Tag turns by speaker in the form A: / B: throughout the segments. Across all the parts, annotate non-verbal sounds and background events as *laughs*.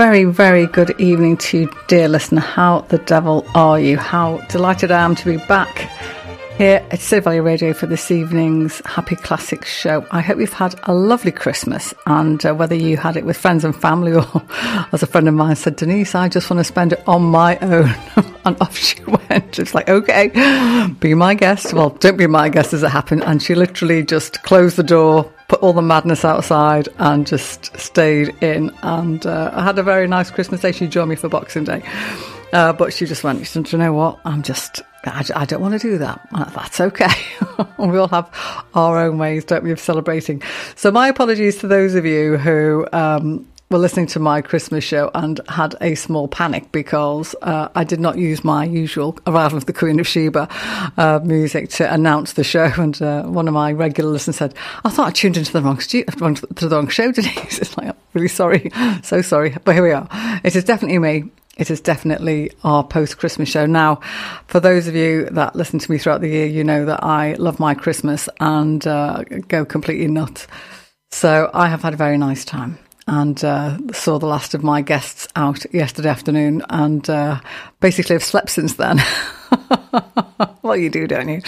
A: Very, very good evening to you, dear listener. How the devil are you? How delighted I am to be back here at Valley Radio for this evening's Happy Classics show. I hope you've had a lovely Christmas and uh, whether you had it with friends and family *laughs* or, as a friend of mine said, Denise, I just want to spend it on my own. *laughs* and off she *laughs* went. It's like, okay, be my guest. Well, don't be my guest as it happened. And she literally just closed the door, put all the madness outside and just stayed in. And uh, I had a very nice Christmas day. She joined me for Boxing Day. Uh, but she just went, said, you know what? I'm just, I, I don't want to do that. That's okay. *laughs* we all have our own ways, don't we, of celebrating. So my apologies to those of you who um, were listening to my Christmas show and had a small panic because uh, I did not use my usual Arrival of the Queen of Sheba uh, music to announce the show. And uh, one of my regular listeners said, I thought I tuned into the wrong, to the wrong show, Denise. *laughs* It's like, I'm really sorry. *laughs* So sorry. But here we are. It is definitely me it is definitely our post Christmas show. Now, for those of you that listen to me throughout the year, you know that I love my Christmas and uh, go completely nuts. So I have had a very nice time and uh, saw the last of my guests out yesterday afternoon and uh, basically have slept since then. *laughs* well, you do, don't you?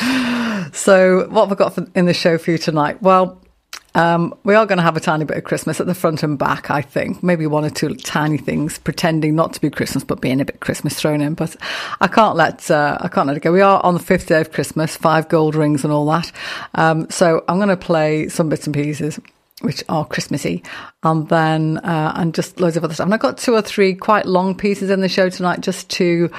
A: So, what have I got for, in the show for you tonight? Well, um, we are going to have a tiny bit of Christmas at the front and back, I think. Maybe one or two tiny things, pretending not to be Christmas, but being a bit Christmas thrown in. But I can't let uh, I can't let it go. We are on the fifth day of Christmas, five gold rings and all that. Um, so I'm going to play some bits and pieces which are Christmassy, and then uh, and just loads of other stuff. And I've got two or three quite long pieces in the show tonight, just to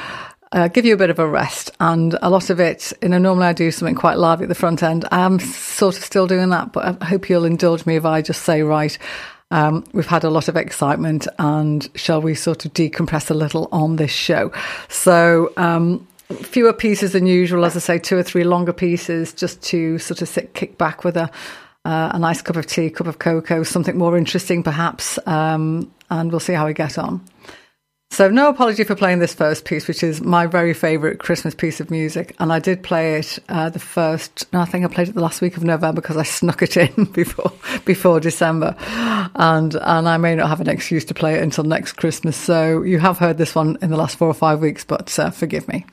A: uh, give you a bit of a rest. And a lot of it, you know, normally I do something quite lively at the front end. I am sort of still doing that, but I hope you'll indulge me if I just say, right, um, we've had a lot of excitement and shall we sort of decompress a little on this show? So, um, fewer pieces than usual, as I say, two or three longer pieces just to sort of sit, kick back with a, uh, a nice cup of tea, cup of cocoa, something more interesting perhaps, um, and we'll see how we get on. So, no apology for playing this first piece, which is my very favourite Christmas piece of music. And I did play it uh, the first, no, I think I played it the last week of November because I *laughs* snuck it in *laughs* before before December. And, and I may not have an excuse to play it until next Christmas. So, you have heard this one in the last four or five weeks, but uh, forgive me.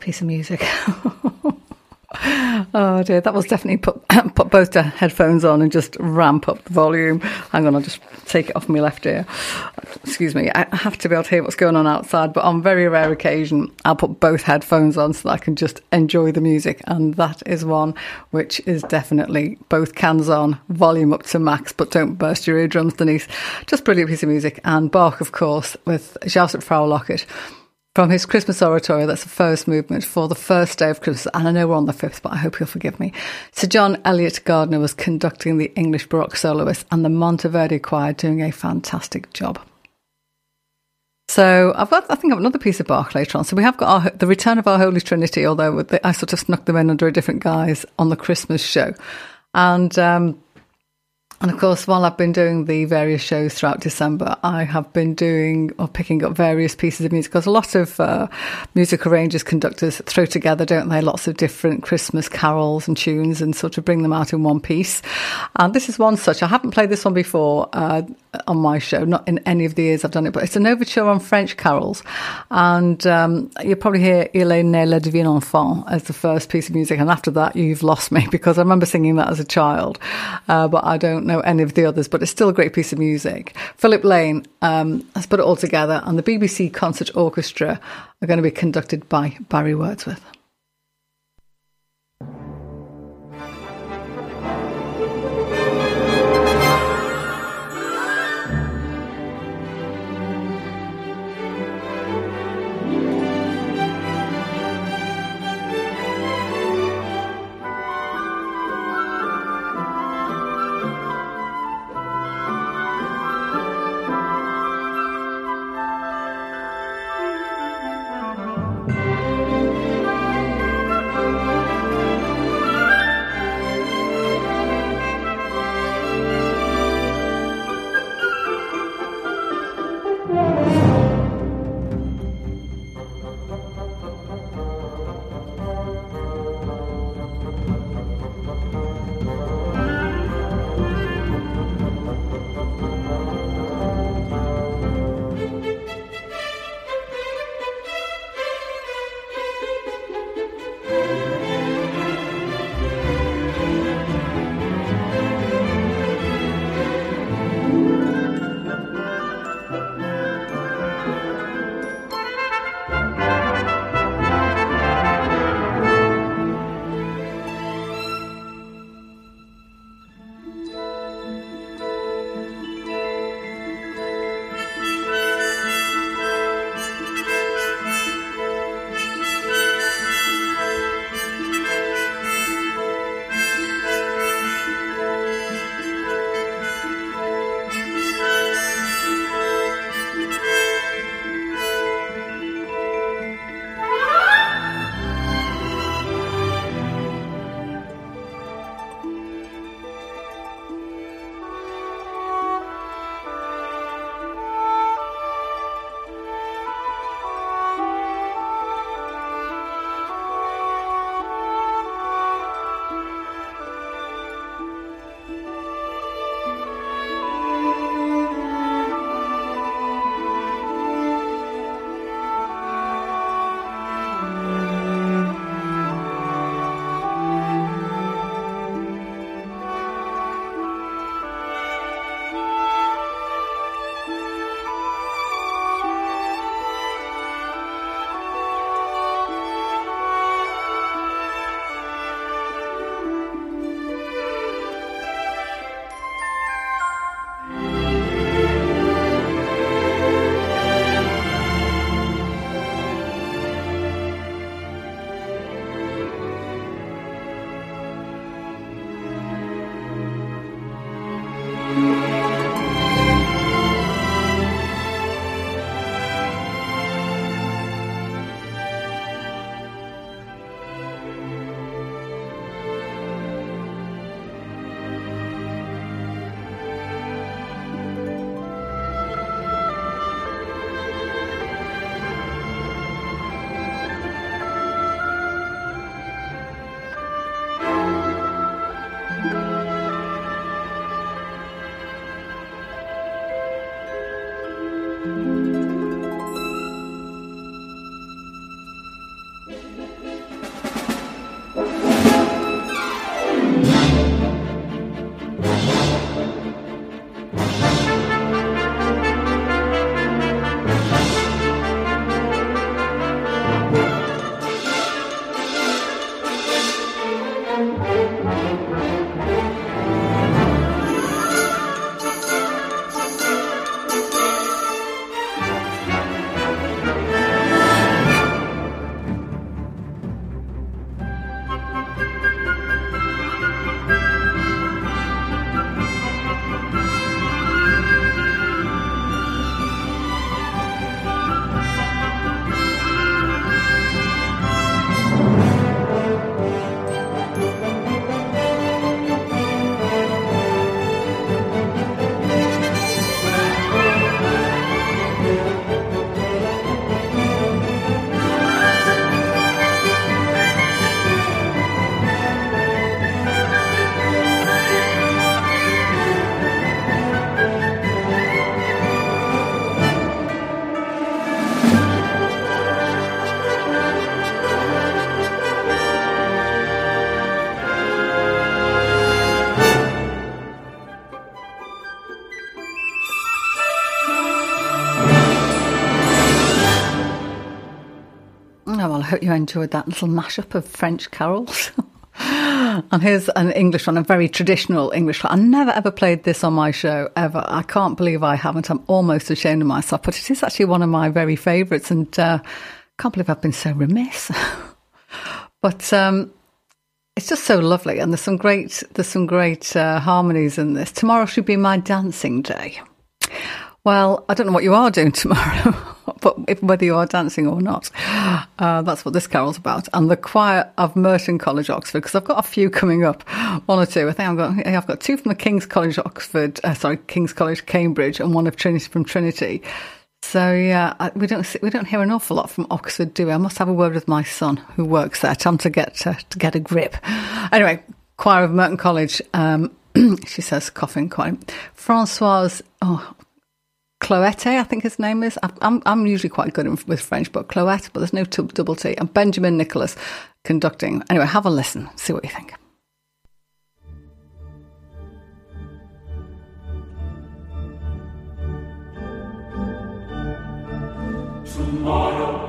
A: Piece of music. *laughs* oh dear, that was definitely put *coughs* put both headphones on and just ramp up the volume. Hang on, I'll just take it off my left ear. Excuse me, I have to be able to hear what's going on outside, but on very rare occasion, I'll put both headphones on so that I can just enjoy the music. And that is one which is definitely both cans on, volume up to max, but don't burst your eardrums, Denise. Just brilliant piece of music. And Bach, of course, with Jauchzet, frohlocket from his Christmas oratorio. That's the first movement for the first day of Christmas. And I know we're on the fifth, but I hope you'll forgive me. Sir John Eliot Gardiner was conducting the English Baroque soloists and the Monteverdi Choir doing a fantastic job. So I've got, I think, I've another piece of Bach later on. So we have got our, the Return of Our Holy Trinity, although I sort of snuck them in under a different guise on the Christmas show, and um, and of course, while I've been doing the various shows throughout December, I have been doing or picking up various pieces of music because a lot of uh, music arrangers, conductors throw together, don't they, lots of different Christmas carols and tunes and sort of bring them out in one piece. And this is one such. I haven't played this one before uh, on my show, not in any of the years I've done it, but it's an overture on French carols. And um, you'll probably hear Il est né le divin enfant as the first piece of music. And after that, you've lost me *laughs* because I remember singing that as a child, uh, but I don't know any of the others, but it's still a great piece of music. Philip Lane um, has put it all together, and the BBC Concert Orchestra are going to be conducted by Barry Wordsworth. Hope you enjoyed that little mashup of French carols. *laughs* and here's an English one, a very traditional English one. I never ever played this on my show ever. I can't believe I haven't. I'm almost ashamed of myself, but it is actually one of my very favourites, and uh, can't believe I've been so remiss. *laughs* but um, it's just so lovely, and there's some great there's some great uh, harmonies in this. Tomorrow should be my dancing day. Well, I don't know what you are doing *laughs* tomorrow, but if, whether you are dancing or not, uh, that's what this carol's about. And the choir of Merton College, Oxford, because I've got a few coming up, one or two. I think I've got I've got two from the King's College, Oxford, uh, sorry, King's College, Cambridge, and one of Trinity from Trinity. So yeah, I, we don't we don't hear an awful lot from Oxford, do we? I must have a word with my son who works there. Time to get uh, to get a grip. Anyway, choir of Merton College. Um, *clears throat* she says, coughing quite. Francoise, oh, Cloete, I think his name is. I'm, I'm usually quite good with French, but Cloete, but there's no t- double T. And Benjamin Nicholas conducting. Anyway, have a listen, see what you think.
B: Tomorrow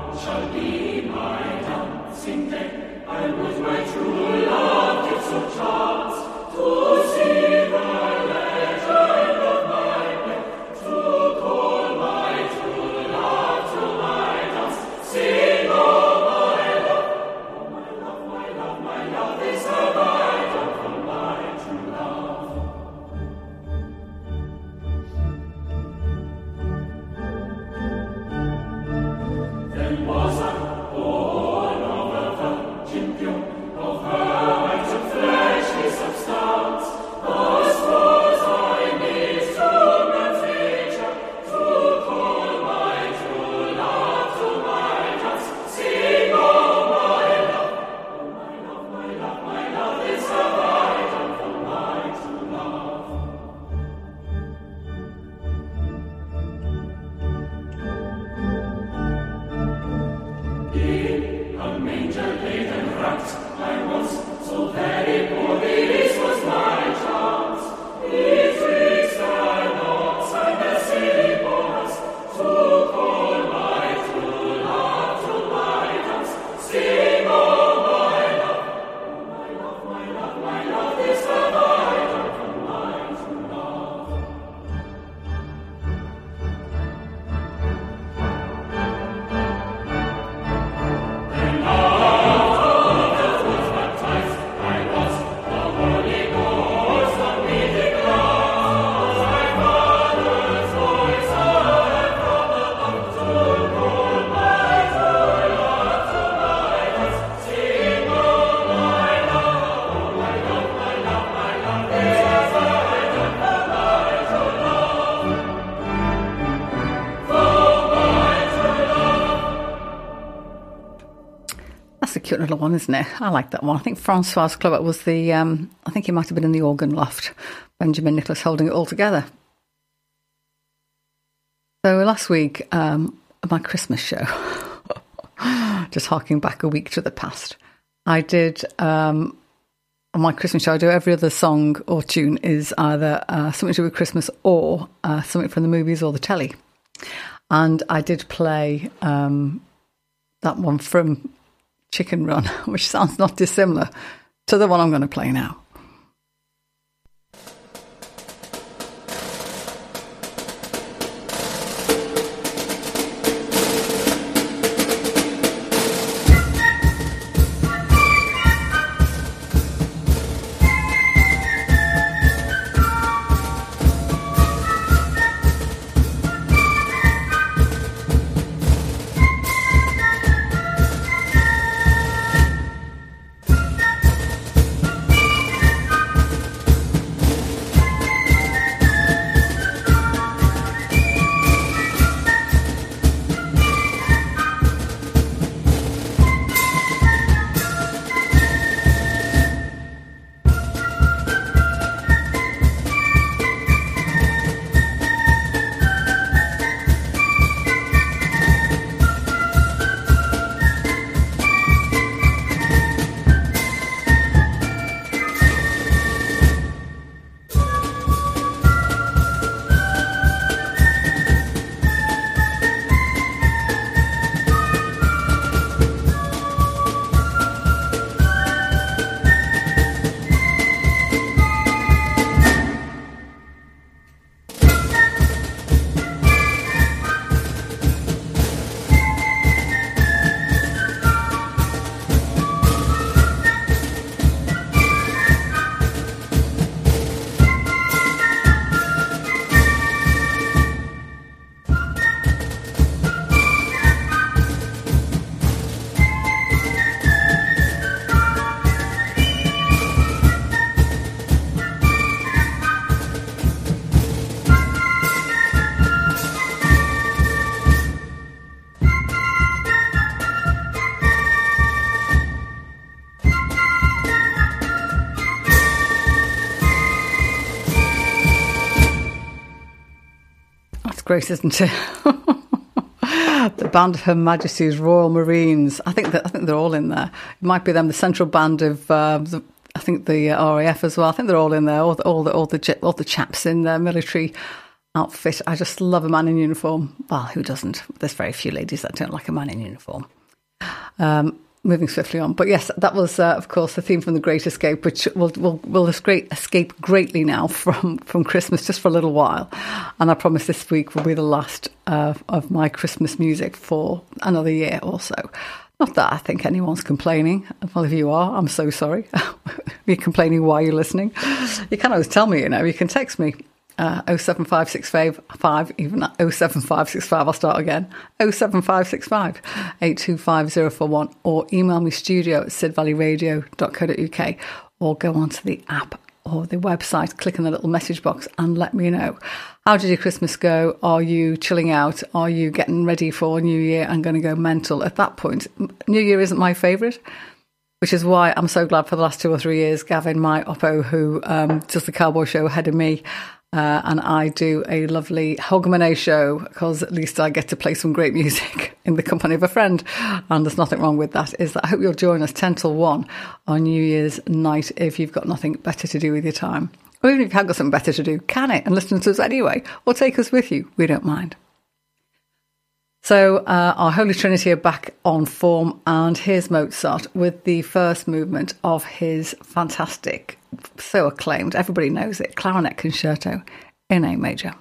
A: little one, isn't it? I like that one. I think Francois Cloet was the, um, I think he might have been in the organ loft. Benjamin Nicholas holding it all together. So last week, um, my Christmas show, *laughs* just harking back a week to the past, I did um, on my Christmas show. I do every other song or tune is either uh, something to do with Christmas or uh, something from the movies or the telly. And I did play um, that one from Chicken Run, *laughs* which sounds not dissimilar to the one I'm going to play now. Great, isn't it? *laughs* the band of Her Majesty's Royal Marines. I think that I think they're all in there. It might be them, the central band of uh, the, I think the uh, RAF as well. I think they're all in there. All the all the all the, all the chaps in their military outfit. I just love a man in uniform. Well, who doesn't? There's very few ladies that don't like a man in uniform. Um, moving swiftly on, but yes, that was uh, of course the theme from the Great Escape, which will will will escape greatly now from from Christmas just for a little while, and I promise this week will be the last uh, of my Christmas music for another year or so. Not that I think anyone's complaining. Well, if you are, I'm so sorry. *laughs* you're complaining why you're listening. You can always tell me, you know, you can text me uh, 07565 even 07565 I'll start again. 07565 825041 or email me studio at sidvalleyradio.co.uk or go onto the app or the website click on the little message box and let me know. How did your Christmas go? Are you chilling out? Are you getting ready for New Year I'm going to go mental at that point? New Year isn't my favourite which is why I'm so glad for the last two or three years, Gavin, my oppo, who um, does the cowboy show ahead of me, uh, and I do a lovely Hogmanay show because at least I get to play some great music *laughs* in the company of a friend. And there's nothing wrong with that. Is that I hope you'll join us 10 till 1 on New Year's night if you've got nothing better to do with your time. Or even if you have got something better to do, can it and listen to us anyway, or take us with you. We don't mind. So, uh, our Holy Trinity are back on form, and here's Mozart with the first movement of his fantastic, so acclaimed, everybody knows it, clarinet concerto in A major.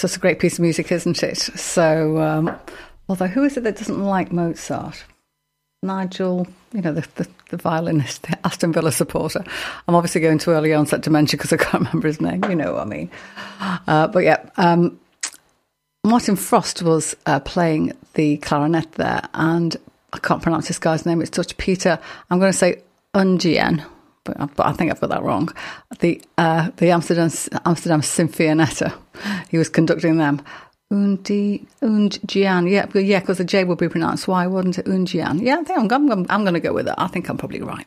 A: it's just a great piece of music, isn't it? So, um, although who is it that doesn't like Mozart? Nigel, you know, the, the, the, violinist, the Aston Villa supporter. I'm obviously going to early on onset dementia because I can't *laughs* remember his name. You know what I mean. Uh, but yeah, um, Martin Fröst was uh, playing the clarinet there, and I can't pronounce this guy's name. It's Dutch Peter. I'm going to say Ungien, but, but I think I've got that wrong. The uh, the Amsterdam Amsterdam Sinfonietta. He was conducting them. Undi Unjian, yeah, yeah, because the J would be pronounced. Why wouldn't it Unjian? Yeah, I think I'm, I'm, I'm going to go with it. I think I'm probably right.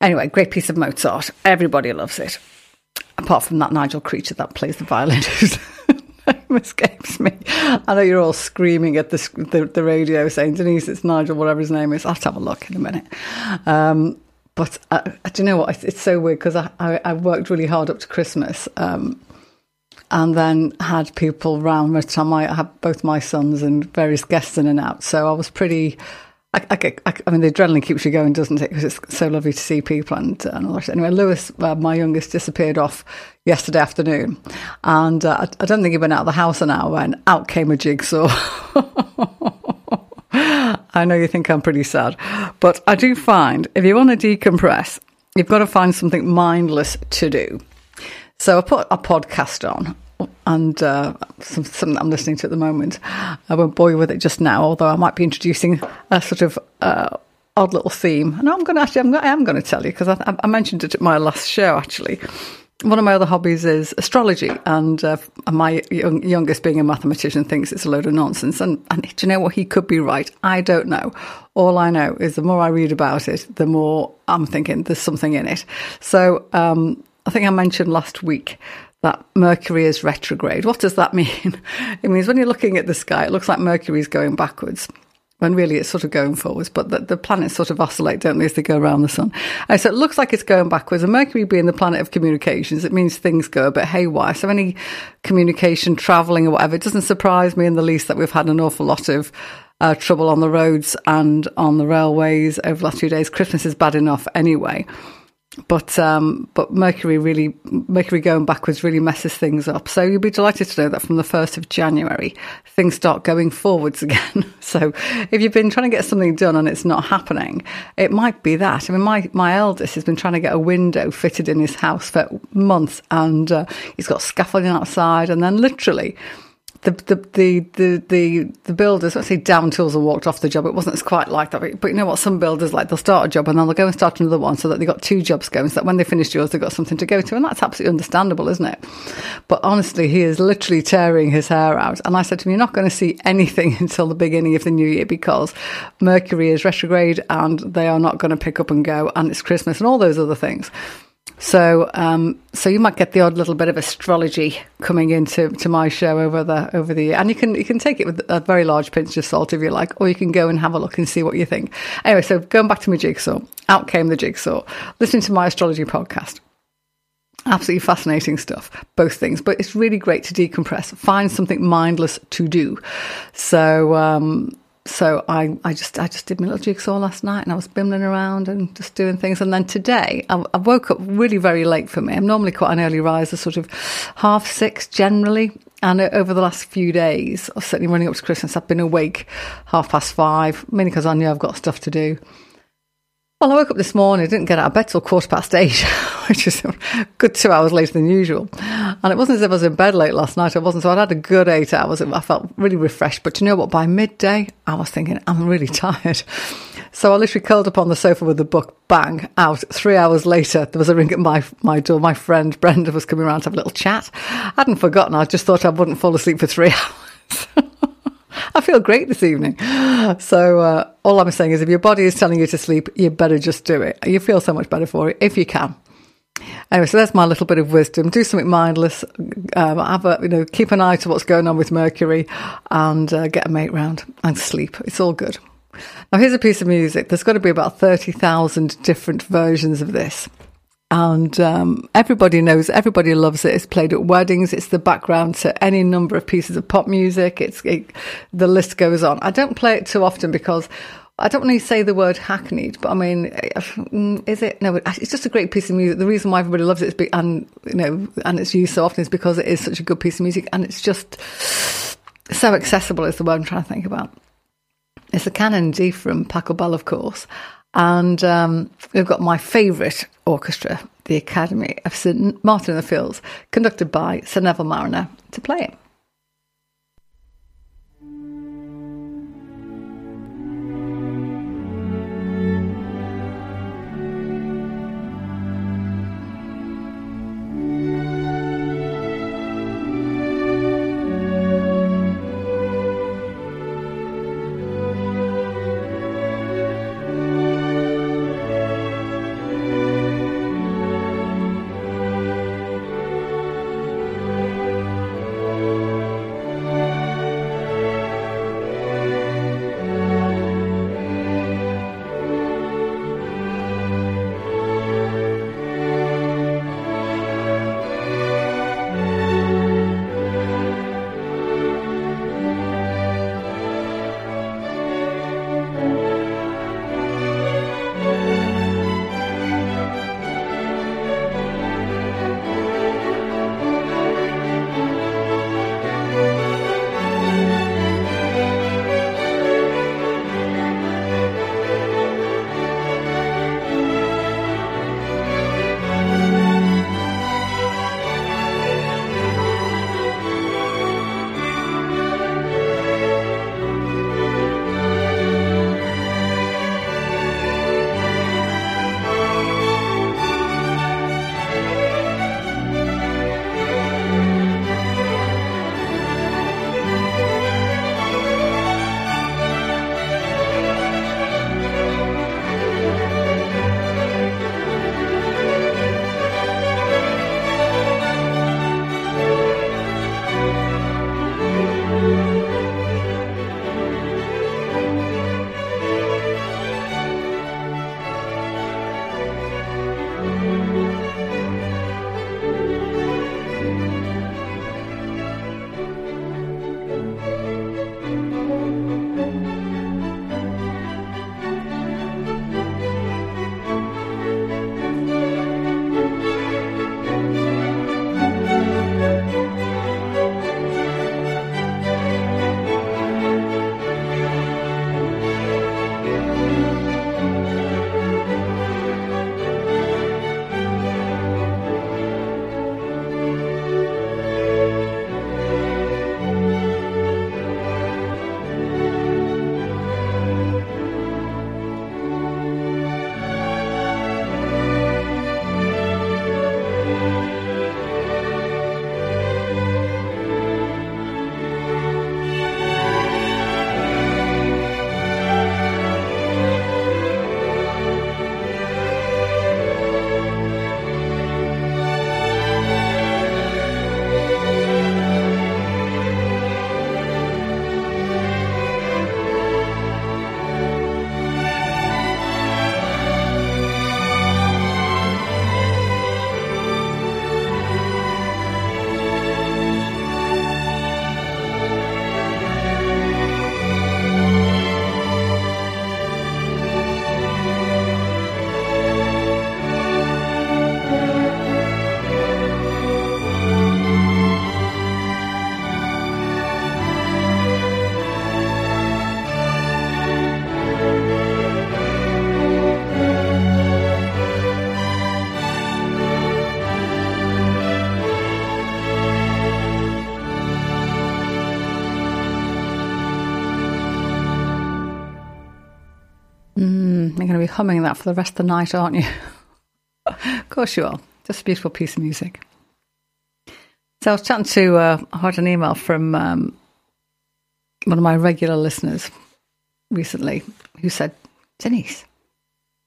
A: Anyway, great piece of Mozart. Everybody loves it, apart from that Nigel creature that plays the violin. *laughs* escapes me. I know you're all screaming at the, the, the radio saying, Denise, it's Nigel, whatever his name is. I'll have to have a look in a minute. Um, but I do you know what? It's, it's so weird because I, I, I, worked really hard up to Christmas um, and then had people round the time I had both my sons and various guests in and out. So I was pretty I, I, I, mean, the adrenaline keeps you going, doesn't it? Because it's so lovely to see people and, and all that. Anyway, Lewis, uh, my youngest, disappeared off yesterday afternoon, and uh, I, I, don't think he went out of the house an hour when out came a jigsaw. *laughs* I know you think I'm pretty sad, but I do find if you want to decompress, you've got to find something mindless to do. So I put a podcast on and uh, some, something I'm listening to at the moment. I won't bore you with it just now, although I might be introducing a sort of uh, odd little theme. And I'm going to actually, I'm, I am going to tell you because I, I, mentioned it at my last show actually. One of my other hobbies is astrology, and uh, my young, youngest, being a mathematician, thinks it's a load of nonsense. And, and do you know what? He could be right. I don't know. All I know is the more I read about it, the more I'm thinking there's something in it. So um, I think I mentioned last week that Mercury is retrograde. What does that *laughs* mean? it means when you're looking at the sky, it looks like Mercury is going backwards. When really it's sort of going forwards, but the, the planets sort of oscillate, don't they, as they go around the sun? And so it looks like it's going backwards. And Mercury being the planet of communications, it means things go a bit haywire. So any communication, travelling, or whatever, it doesn't surprise me in the least that we've had an awful lot of uh, trouble on the roads and on the railways over the last few days. Christmas is bad enough anyway but um, but Mercury really Mercury going backwards really messes things up. So you'll be delighted to know that from the first of January things start going forwards again. *laughs* so if you've been trying to get something done and it's not happening, it might be that. I mean, my my eldest has been trying to get a window fitted in his house for months, and uh, he's got scaffolding outside, and then literally the the the the the, the builders, let's say down tools and walked off the job. It wasn't quite like that, but, you know what? Some builders like they'll start a job and then they'll go and start another one, so that they've got two jobs going. So that when they finish yours, they've got something to go to, and that's absolutely understandable, isn't it? But honestly, he is literally tearing his hair out, and I said to him, "You're not going to see anything *laughs* until the beginning of the new year because Mercury is retrograde, and they are not going to pick up and go, and it's Christmas and all those other things." So, um, so you might get the odd little bit of astrology coming into to my show over the over the year, and you can you can take it with a very large pinch of salt if you like, or you can go and have a look and see what you think. Anyway, so going back to my jigsaw, out came the jigsaw. Listening to my astrology podcast. Absolutely fascinating stuff, both things. But it's really great to decompress, find something mindless to do. So, um, so I, I just I just did my little jigsaw last night and I was bimbling around and just doing things. And then today I, I, woke up really very late for me. I'm normally quite an early riser, sort of half six generally. And over the last few days, certainly running up to Christmas, I've been awake half past five, mainly because I knew I've got stuff to do. Well, I woke up this morning, didn't get out of bed till quarter past eight, *laughs* which is good two hours later than usual. And it wasn't as if I was in bed late last night. I wasn't. So I'd had a good eight hours. I felt really refreshed. But you know what? By midday, I was thinking, I'm really tired. So I literally curled up on the sofa with the book, bang, out. Three hours later, there was a ring at my, my door. My friend Brenda was coming around to have a little chat. I hadn't forgotten. I just thought I wouldn't fall asleep for three *laughs* hours. *laughs* I feel great this evening. *gasps* So uh, all I'm saying is, if your body is telling you to sleep, you better just do it. You feel so much better for it if you can. Anyway, so that's my little bit of wisdom. Do something mindless. Um, have a, you know, keep an eye to what's going on with Mercury, and uh, get a mate round and sleep. It's all good. Now, here's a piece of music. There's got to be about thirty thousand different versions of this and um, everybody knows, everybody loves it. It's played at weddings. It's the background to any number of pieces of pop music. It's it, the list goes on. I don't play it too often because I don't want to say the word hackneyed, but I mean, mm, is it? No, it's just a great piece of music. The reason why everybody loves it is, be, and you know, and it's used so often is because it is such a good piece of music, and it's just so accessible. Is the word I'm trying to think about. It's the Canon D from Pachelbel, of course, and um, we've got my favourite orchestra, the Academy of St Martin in the Fields, conducted by Sir Neville Marriner, to play it. Humming that for the rest of the night, aren't you? of course you are. Just a beautiful piece of music. So I was chatting to, uh, I had an email from um, one of my regular listeners recently who said, Denise,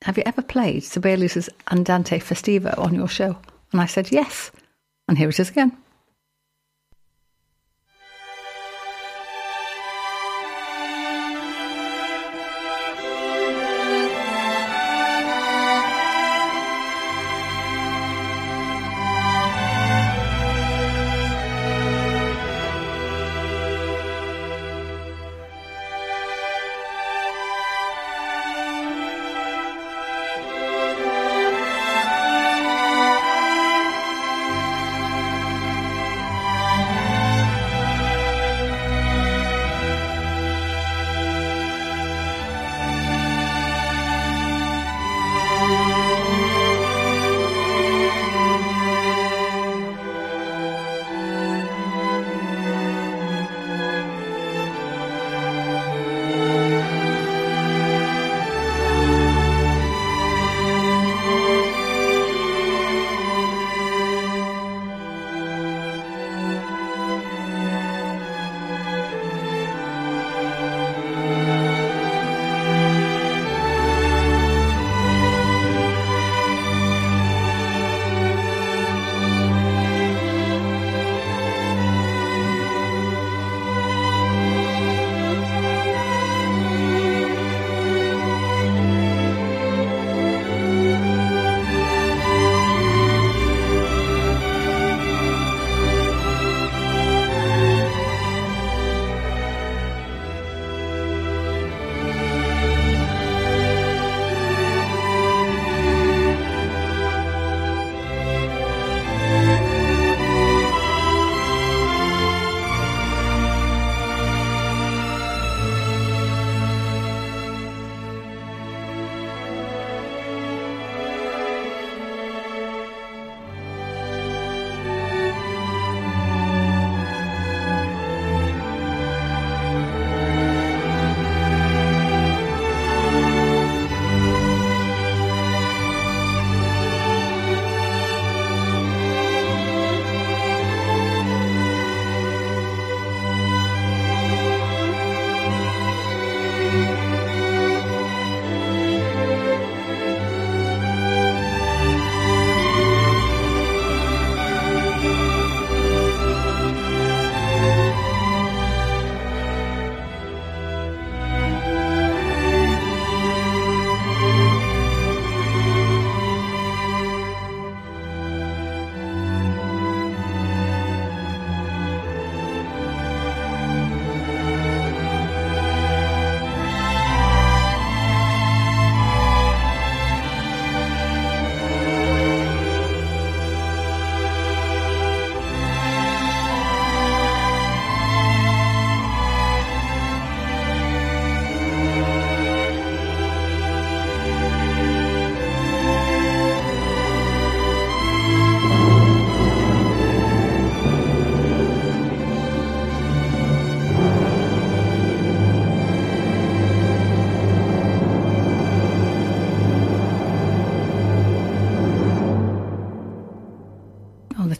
A: have you ever played Sibelius's Andante Festivo on your show? And I said, yes. And here it is again.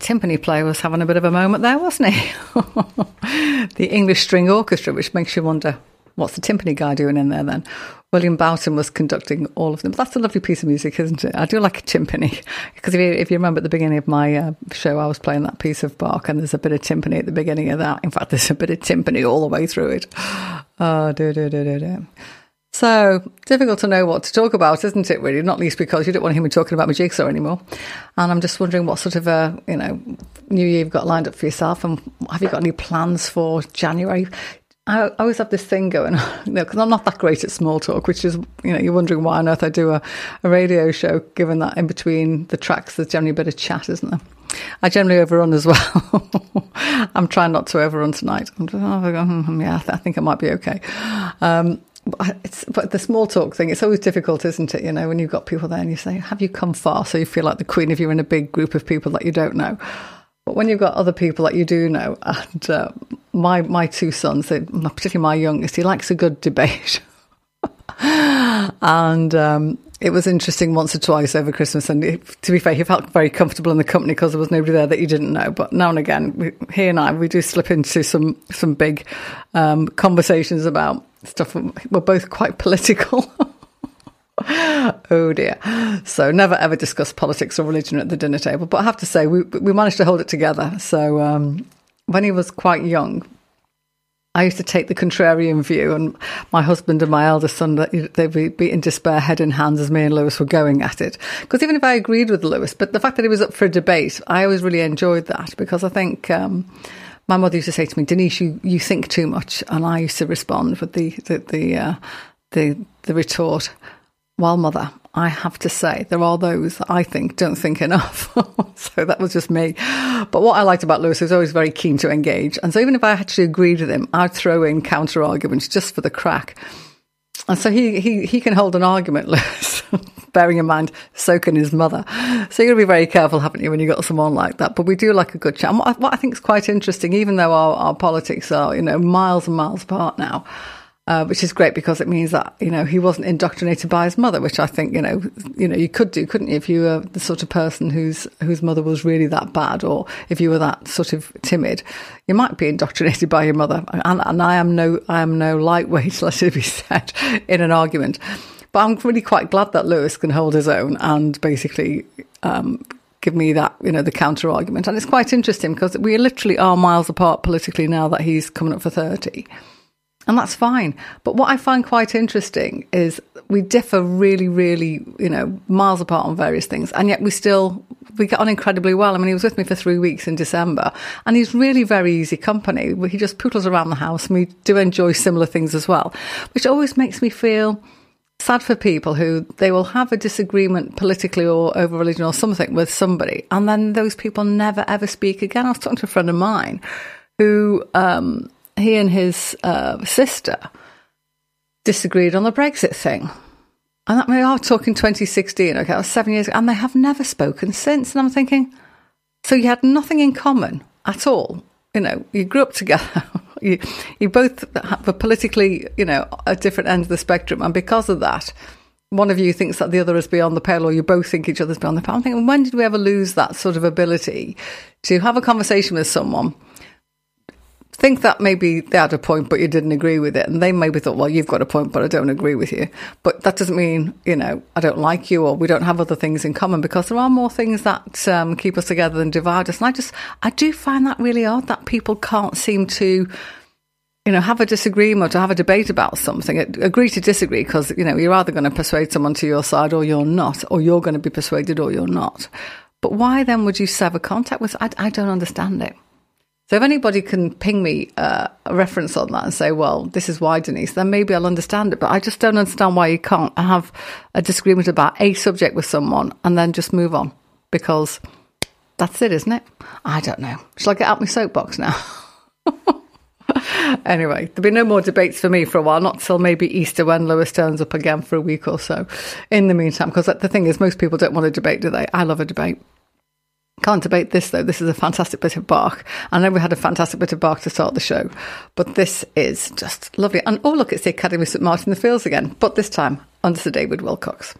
A: Timpani player was having a bit of a moment there, wasn't he? *laughs* the English String Orchestra, which makes you wonder what's the timpani guy doing in there then? William Boughton was conducting all of them. That's a lovely piece of music, isn't it? I do like a timpani *laughs* because if you, if you remember at the beginning of my uh, show, I was playing that piece of Bach, and there's a bit of timpani at the beginning of that. In fact, there's a bit of timpani all the way through it. Oh, *gasps* do do do do do. So difficult to know what to talk about, isn't it? Really, not least because you don't want to hear me talking about my jigsaw anymore. And I'm just wondering what sort of a you know new year you've got lined up for yourself, and have you got any plans for January? I always have this thing going on, *laughs* you know, because I'm not that great at small talk, which is, you know, you're wondering why on earth I do a, a radio show, given that in between the tracks there's generally a bit of chat, isn't there? I generally overrun as *laughs* well. I'm trying not to overrun tonight. I'm just, oh, yeah, I think I might be okay. Um, but, it's, but the small talk thing, it's always difficult, isn't it? You know, when you've got people there and you say, Have you come far? So you feel like the queen if you're in a big group of people that you don't know. But when you've got other people that you do know, and uh, my my two sons, they, particularly my youngest, he likes a good debate. *laughs* and um, it was interesting once or twice over Christmas. And to be fair, he felt very comfortable in the company because there was nobody there that he didn't know. But now and again, we, he and I, we do slip into some some big um, conversations about stuff. We're both quite political. *laughs* oh dear. So never ever discuss politics or religion at the dinner table. But I have to say, we we managed to hold it together. So um, when he was quite young, I used to take the contrarian view, and my husband and my eldest son, they'd be in despair, head in hands, as me and Lewis were going at it. Because even if I agreed with Lewis, but the fact that he was up for a debate, I always really enjoyed that because I think. Um, my mother used to say to me, Denise, you, you think too much. And I used to respond with the, the, the, uh, the, the retort, well, mother, I have to say there are those I think don't think enough. *laughs* so that was just me. But what I liked about Lewis he was always very keen to engage. And so even if I actually agreed with him, I'd throw in counter arguments just for the crack. And so he, he, he can hold an argument, *laughs* bearing in mind, so can his mother. So you've got to be very careful, haven't you, when you've got someone like that. But we do like a good chat. And what I, what I think is quite interesting, even though our, our politics are, you know, miles and miles apart now, uh, which is great because it means that you know he wasn't indoctrinated by his mother, which I think you know you know you could do, couldn't you, if you were the sort of person whose whose mother was really that bad, or if you were that sort of timid, you might be indoctrinated by your mother. And, and I am no I am no lightweight, *laughs* let it be said, in an argument. But I'm really quite glad that Lewis can hold his own and basically. Um, give me that, you know, the counter argument. And it's quite interesting because we literally are miles apart politically now that he's coming up for 30 and that's fine. But what I find quite interesting is we differ really, really, you know, miles apart on various things, and yet we still we get on incredibly well. I mean, he was with me for three weeks in December, and he's really very easy company. He just poodles around the house, and we do enjoy similar things as well, which always makes me feel sad for people who they will have a disagreement politically or over religion or something with somebody, and then those people never ever speak again. I was talking to a friend of mine who. Um, he and his uh, sister disagreed on the Brexit thing. And that, we are talking 2016, okay, that was seven years ago, and they have never spoken since. And I'm thinking, so you had nothing in common at all. You know, you grew up together. *laughs* you, you both were politically, you know, at different ends of the spectrum. And because of that, one of you thinks that the other is beyond the pale, or you both think each other's beyond the pale. I'm thinking, when did we ever lose that sort of ability to have a conversation with someone think that maybe they had a point, but you didn't agree with it. And they maybe thought, well, you've got a point, but I don't agree with you. But that doesn't mean, you know, I don't like you or we don't have other things in common because there are more things that um, keep us together than divide us. And I just, I do find that really odd that people can't seem to, you know, have a disagreement or have a debate about something. Agree to disagree because, you know, you're either going to persuade someone to your side or you're not, or you're going to be persuaded or you're not. But why then would you sever contact with? I, I don't understand it. So if anybody can ping me uh, a reference on that and say, well, this is why, Denise, then maybe I'll understand it. But I just don't understand why you can't have a disagreement about a subject with someone and then just move on because that's it, isn't it? I don't know. Shall I get out my soapbox now? *laughs* anyway, there'll be no more debates for me for a while, not till maybe Easter when Lewis turns up again for a week or so. In the meantime, because the thing is, most people don't want a debate, do they? I love a debate. Can't debate this though. This is a fantastic bit of Bach. I know we had a fantastic bit of Bach to start the show, but this is just lovely. And oh, look, it's the Academy St Martin in the Fields again, but this time under Sir David Willcocks.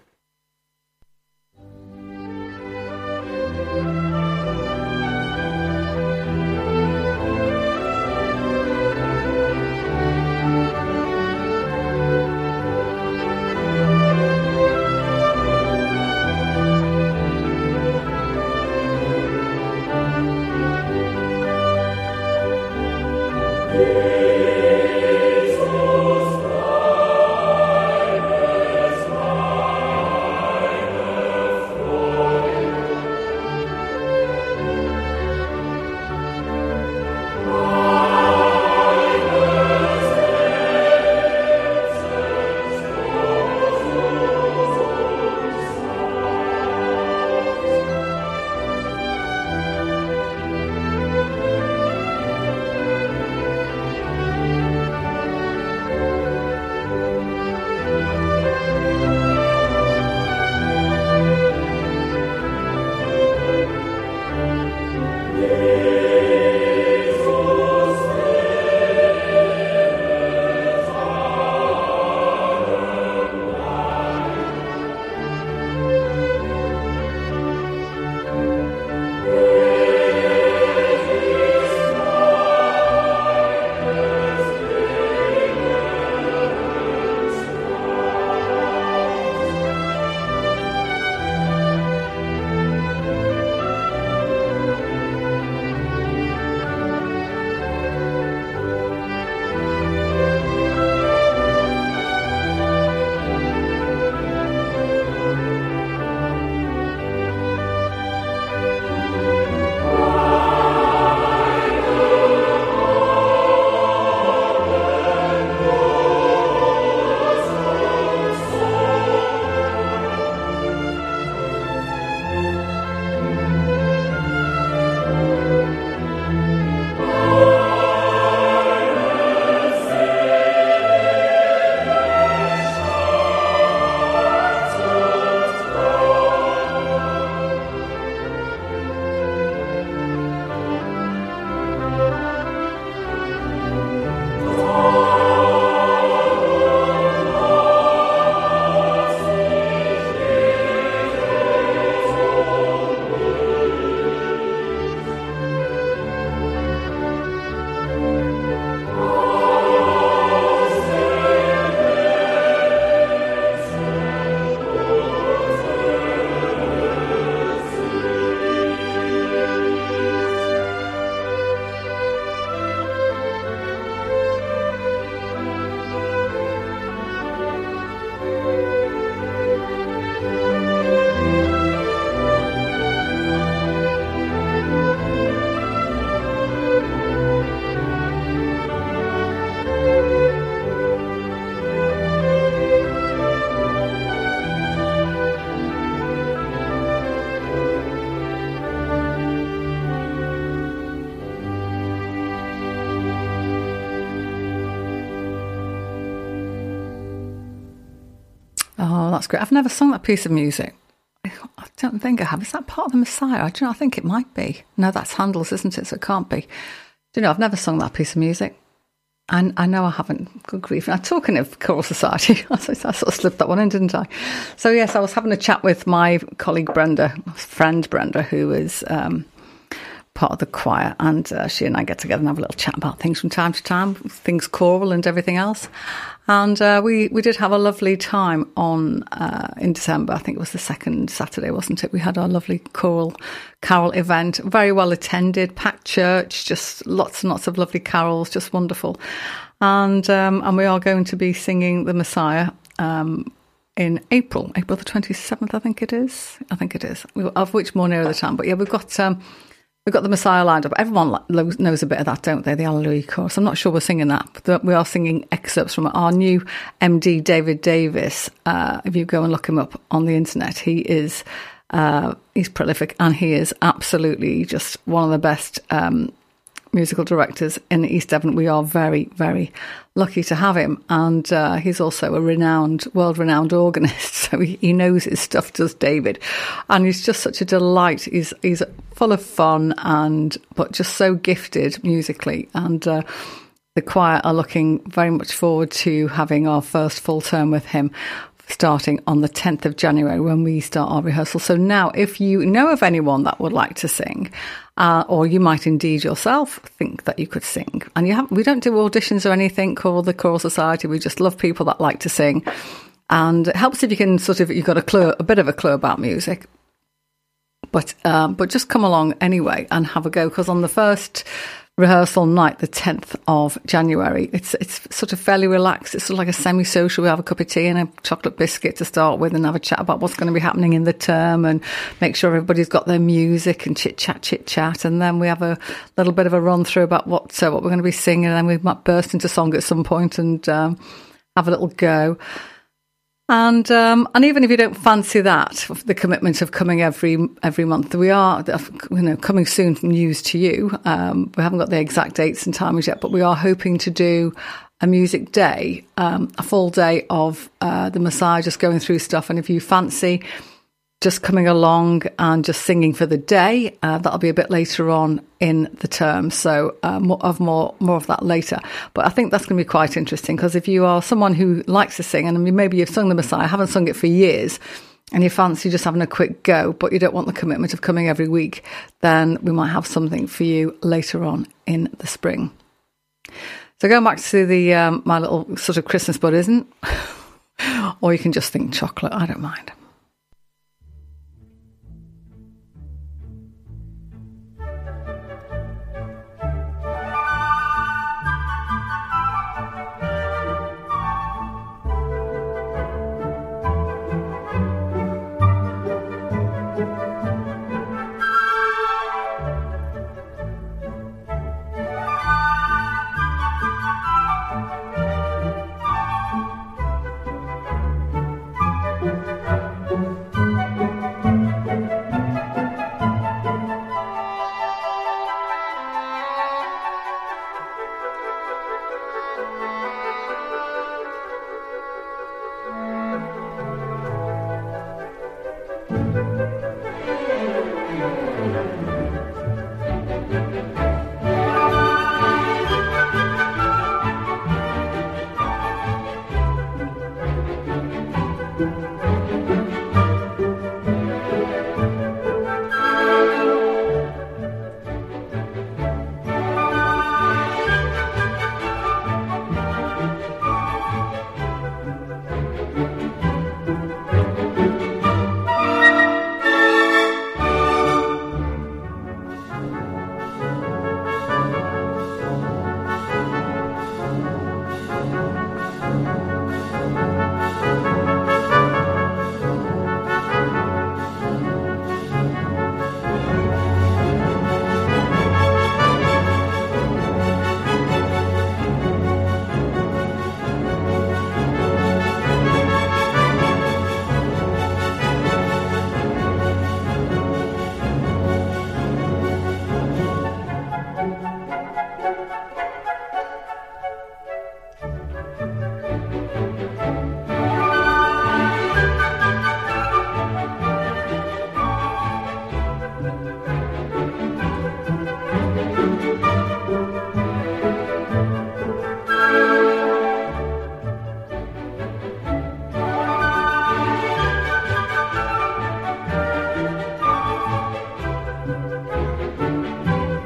A: Great. I've never sung that piece of music. I don't think I have. Is that part of the Messiah? I don't know. I think it might be. No, that's Handel's, isn't it? So it can't be. Do you know, I've never sung that piece of music. And I know I haven't. Good grief. Now, talking of choral society, *laughs* I sort of slipped that one in, didn't I? So, yes, I was having a chat with my colleague Brenda, friend Brenda, who is um, part of the choir. And uh, she and I get together and have a little chat about things from time to time, things choral and everything else. And uh, we, we did have a lovely time on uh, in December. I think it was the second Saturday, wasn't it? We had our lovely choral carol event, very well attended, packed church, just lots and lots of lovely carols, just wonderful. And um, and we are going to be singing the Messiah um, in April, April the twenty seventh, I think it is. I think it is. Of which more nearer the time, but yeah, we've got. Um, We've got the Messiah lined up. Everyone knows a bit of that, don't they? The Alleluia chorus. I'm not sure we're singing that, but we are singing excerpts from our new MD, David Davis. Uh, if you go and look him up on the internet, he is uh, he's prolific and he is absolutely just one of the best um, musical directors in East Devon. We are very, very lucky to have him. And uh, he's also a renowned, world renowned organist. *laughs* So he, he, knows his stuff, does David. And he's just such a delight. He's, he's full of fun and, but just so gifted musically. And, uh, the choir are looking very much forward to having our first full term with him starting on the 10th of January when we start our rehearsal. So now, if you know of anyone that would like to sing, uh, or you might indeed yourself think that you could sing, and you have, we don't do auditions or anything called the Choral Society. We just love people that like to sing, and it helps if you can sort of you've got a clue, a bit of a clue about music. But um, but just come along anyway and have a go because on the first rehearsal night, the 10th of January. It's it's sort of fairly relaxed. It's sort of like a semi social. We have a cup of tea and a chocolate biscuit to start with and have a chat about what's going to be happening in the term and make sure everybody's got their music and chit chat, chit chat. And then we have a little bit of a run through about what, so what we're going to be singing. And then we might burst into song at some point and um, have a little go. And um, and even if you don't fancy that, the commitment of coming every every month, we are you know coming soon news to you. Um, we haven't got the exact dates and times yet, but we are hoping to do a music day, um, a full day of uh, the Messiah just going through stuff. And if you fancy just coming along and just singing for the day. Uh, that'll be a bit later on in the term, so uh, more of more more of that later. But I think that's going to be quite interesting because if you are someone who likes to sing, and maybe you've sung the Messiah, haven't sung it for years, and you fancy just having a quick go, but you don't want the commitment of coming every week, then we might have something for you later on in the spring. So going back to the um, my little sort of Christmas bud, isn't? *laughs* or you can just think chocolate. I don't mind.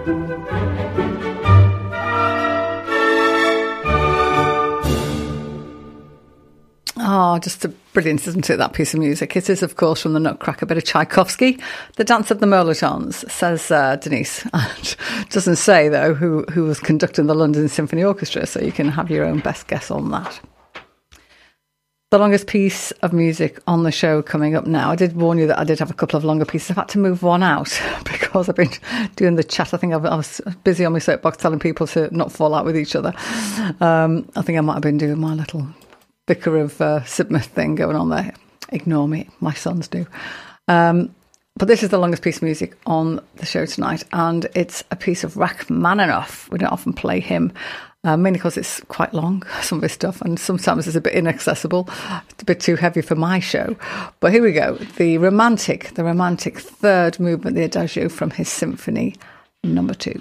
A: Oh, just a brilliant, isn't it, that piece of music? It is, of course, from the Nutcracker, bit of Tchaikovsky. The Dance of the Mirlitons, says uh, Denise. *laughs* And doesn't say, though, who, who was conducting the London Symphony Orchestra, so you can have your own best guess on that. The longest piece of music on the show coming up now. I did warn you that I did have a couple of longer pieces. I've had to move one out *laughs* because I've been doing the chat. I think I've, i was busy on my soapbox telling people to not fall out with each other. Um, I think I might have been doing my little Vicar of uh, Sidmouth thing going on there. Ignore me, my sons do. Um, but this is the longest piece of music on the show tonight, and it's a piece of Rachmaninoff. We don't often play him, uh, mainly because it's quite long, *laughs* some of his stuff, and sometimes it's a bit inaccessible. A bit too heavy for my show. But here we go the romantic, the romantic third movement, the Adagio from his symphony number two.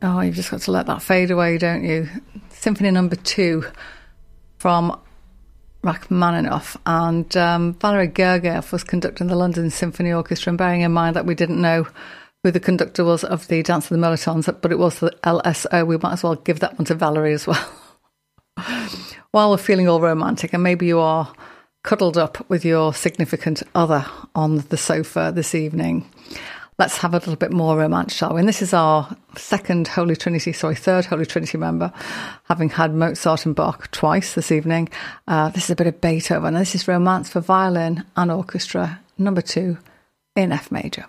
A: Oh, you've just got to let that fade away, don't you? Symphony number two from Rachmaninoff. And um, Valery Gergiev was conducting the London Symphony Orchestra. And bearing in mind that we didn't know who the conductor was of the Dance of the Mirlitons, but it was the LSO, we might as well give that one to Valery as well. *laughs* While we're feeling all romantic, and maybe you are cuddled up with your significant other on the sofa this evening let's have a little bit more romance, shall we? And this is our second Holy Trinity, sorry, third Holy Trinity member, having had Mozart and Bach twice this evening. Uh, this is a bit of Beethoven, and this is Romance for Violin and Orchestra, number two in F major.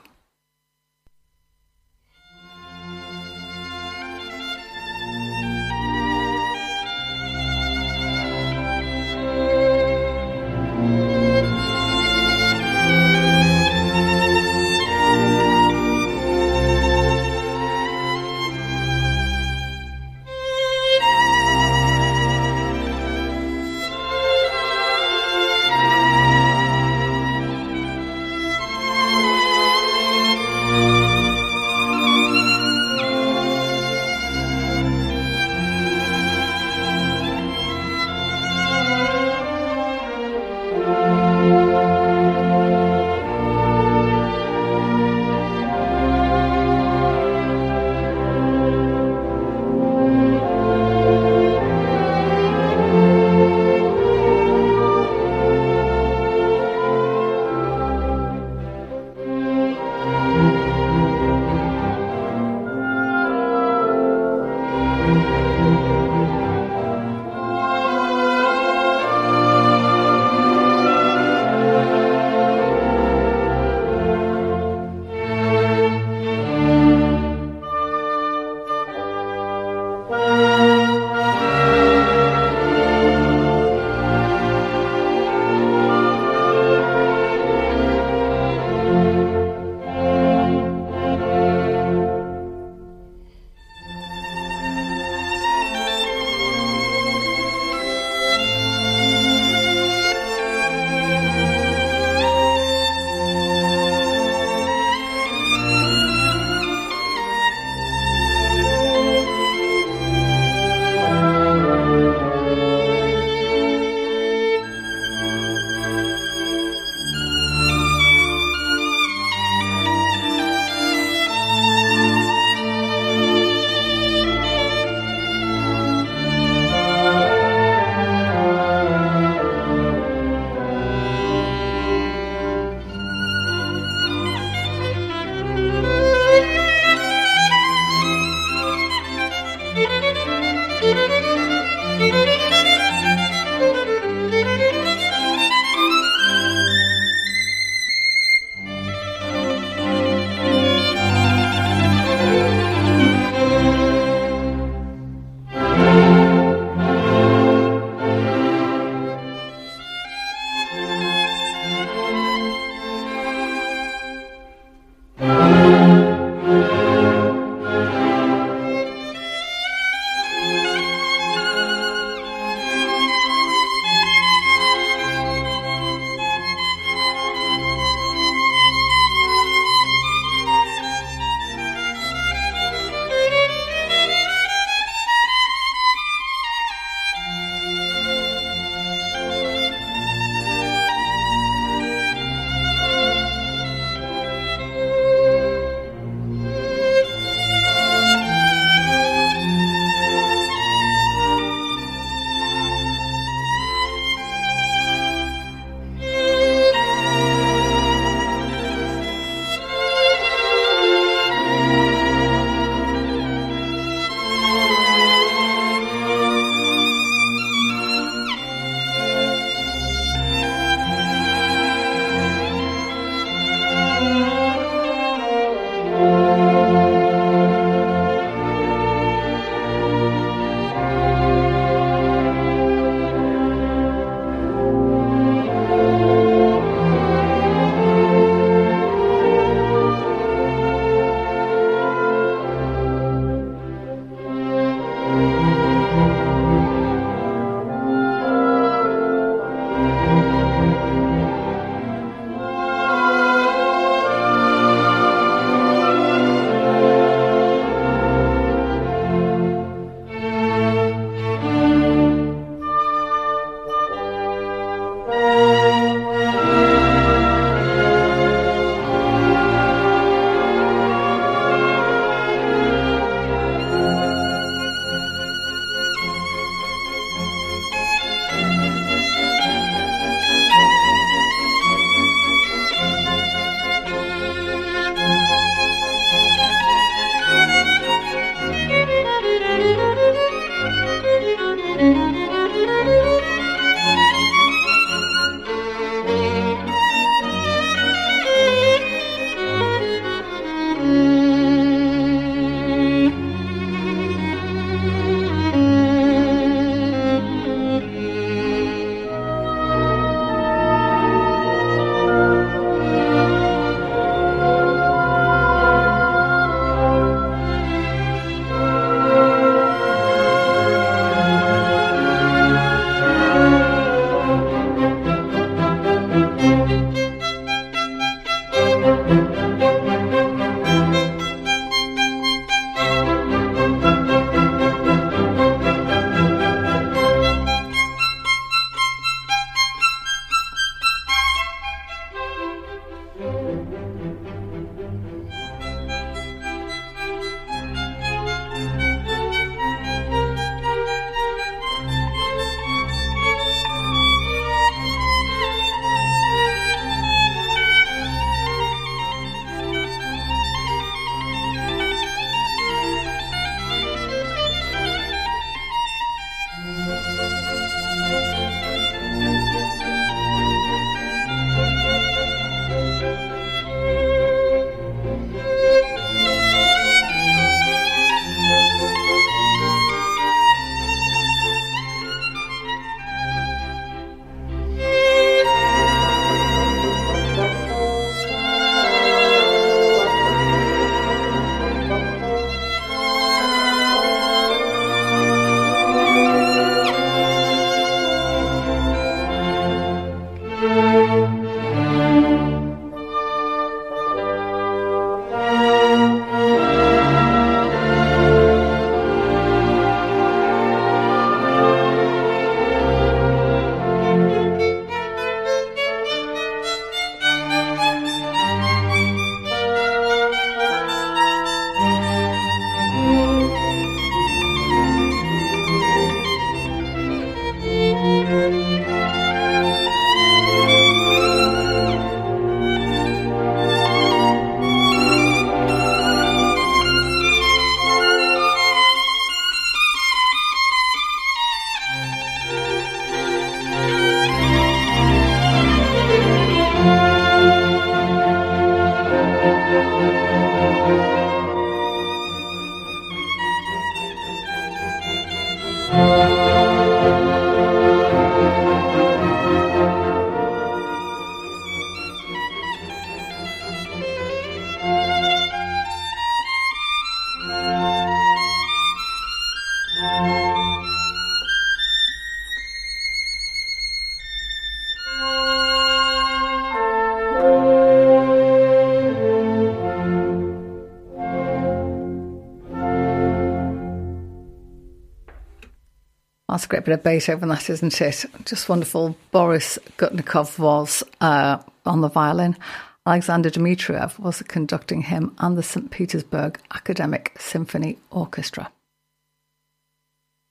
A: That's a great bit of Beethoven, that isn't it? Just wonderful. Boris Gutnikov was uh, on the violin. Alexander Dmitriev was conducting him and the St. Petersburg Academic Symphony Orchestra.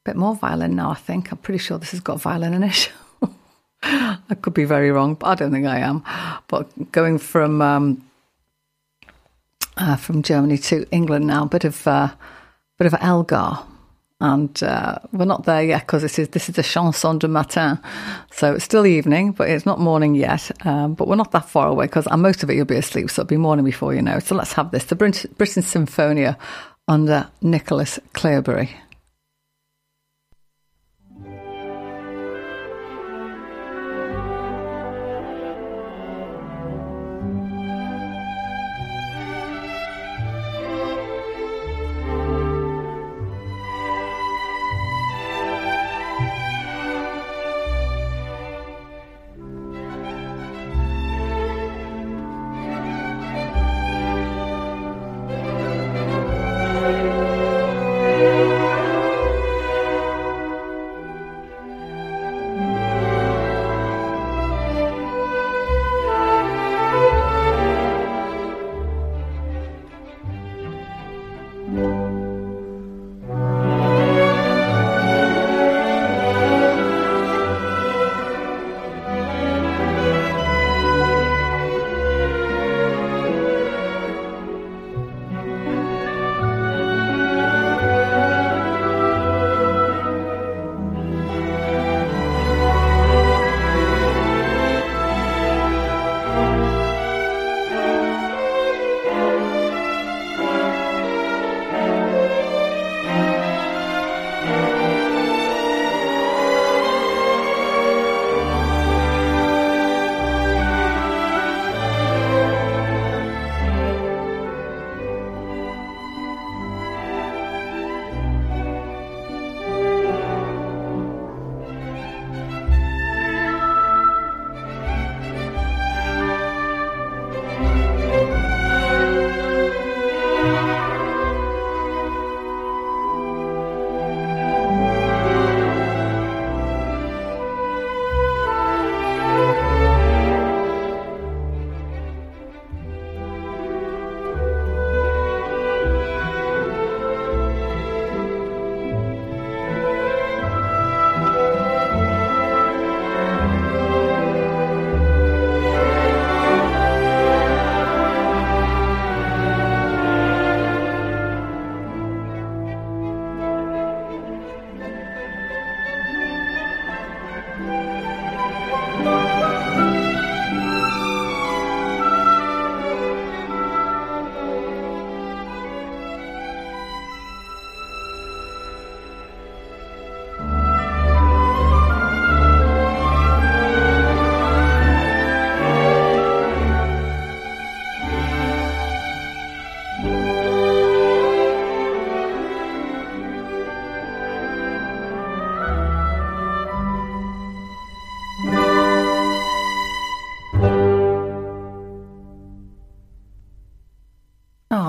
A: Bit more violin now, I think. I'm pretty sure this has got violin in it. *laughs* I could be very wrong, but I don't think I am. But going from um, uh, from Germany to England now, a bit of uh, bit of Elgar and uh, we're not there yet because this is this is a chanson de matin, so it's still evening, but it's not morning yet. Um, but we're not that far away because most of it you'll be asleep, so it'll be morning before you know. So let's have this: the Britten Sinfonia under Nicholas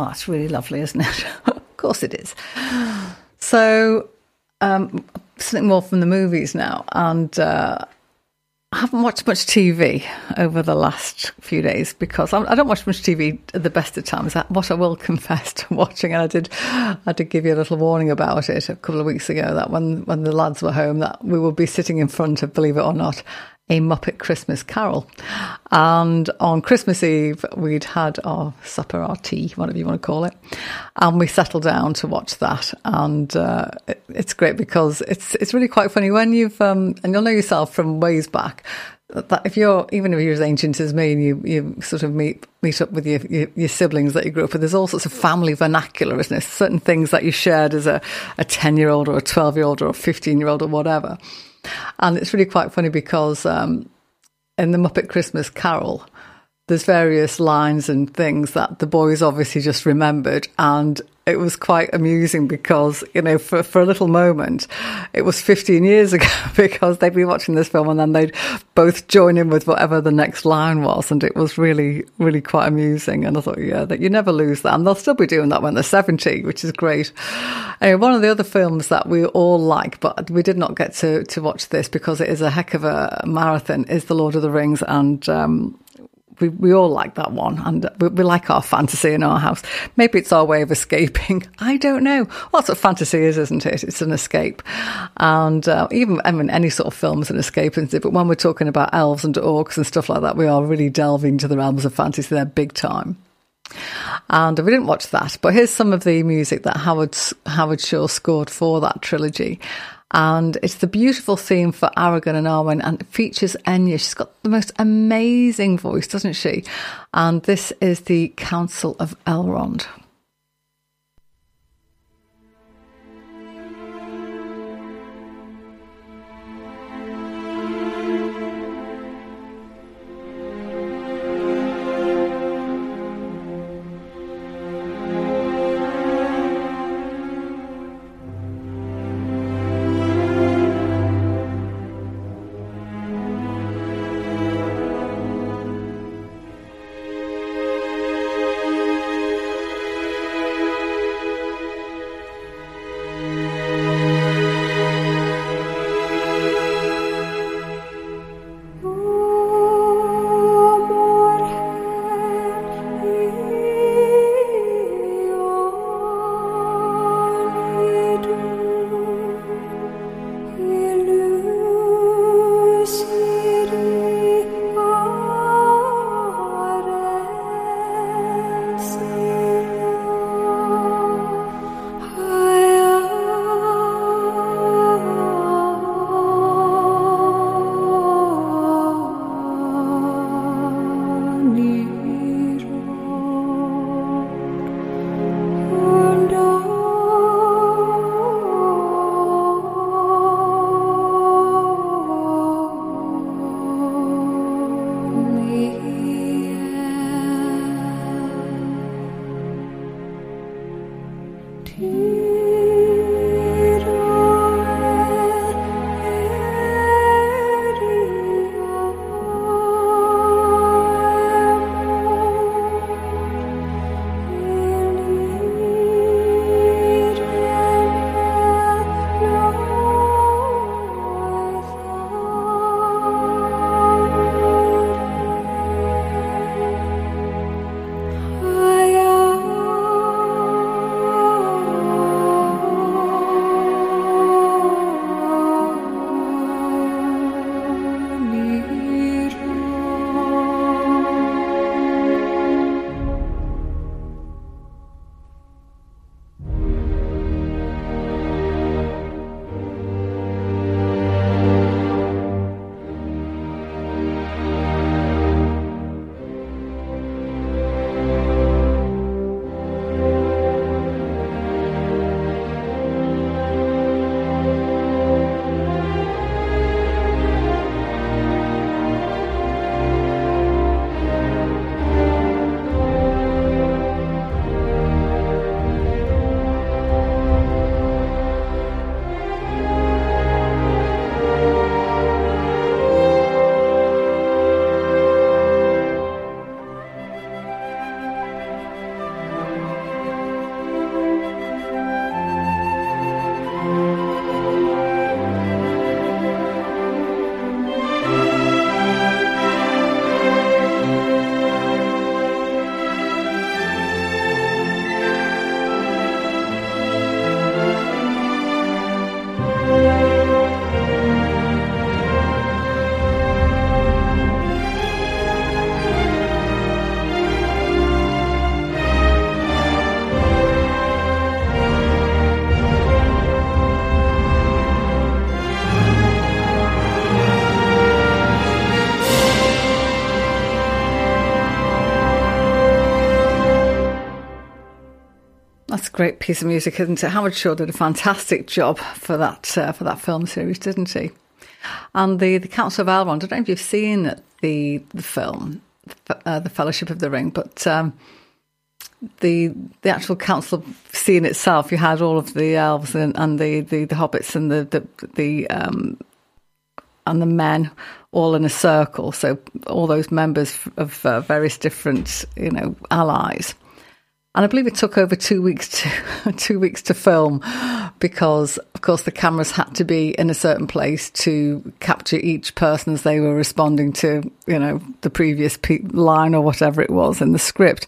A: Cleobury. that's really lovely, isn't it? *laughs* of course it is. So, um, something more from the movies now, and uh, I haven't watched much TV over the last few days because I don't watch much TV at the best of times. What I will *laughs* confess to watching, and I did, I did give you a little warning about it a couple of weeks ago that when when the lads were home, that we will be sitting in front of, believe it or not, a Muppet Christmas Carol. And on Christmas Eve, we'd had our supper, our tea, whatever you want to call it. And we settled down to watch that. And uh, it, it's great because it's it's really quite funny when you've, um, and you'll know yourself from ways back, that if you're even if you're as ancient as me and you, you sort of meet meet up with your, your, your siblings that you grew up with, there's all sorts of family vernacular, isn't there? Certain things that you shared as a, a 10 year old or a 12 year old or a 15 year old or whatever. And it's really quite funny because um, in the Muppet Christmas Carol, there's various lines and things that the boys obviously just remembered and it was quite amusing because you know for, for a little moment it was 15 years *laughs* ago *laughs* because they'd be watching this film and then they'd both join in with whatever the next line was and it was really really quite amusing. And i thought yeah that you never lose that. And they'll still be doing that when they're 70 which is great. Anyway one of the other films that we all like but we did not get to to watch this because it is a heck of a marathon is the lord of the rings. And um, we, we all like that one and we, we, like our fantasy in our house. Maybe it's our way of escaping. *laughs* I don't know. Well, that's what fantasy is, isn't it? It's an escape. And uh, even, I mean, any sort of film is an escape? But when we're talking about elves and orcs and stuff like that, we are really delving into the realms of fantasy. They're big time. And we didn't watch that, but here's some of the music that Howard Howard Shore scored for that trilogy and it's the beautiful theme for Aragorn and Arwen, and it features Enya. She's got the most amazing voice, doesn't she? And this is the Council of Elrond. Great piece of music, isn't it? Howard Shore did a fantastic job for that uh, for that film series, didn't he? And the the Council of Elrond. I don't know if you've seen the the film. uh, the Fellowship of the Ring, but um, the the actual council scene itself, you had all of the elves and, and the, the, the hobbits and the the, the um, and the men all in a circle. So all those members of uh, various different, you know, allies. And I believe it took over two weeks to *laughs* two weeks to film because, of course, the cameras had to be in a certain place to capture each person as they were responding to, you know, the previous pe- line or whatever it was in the script.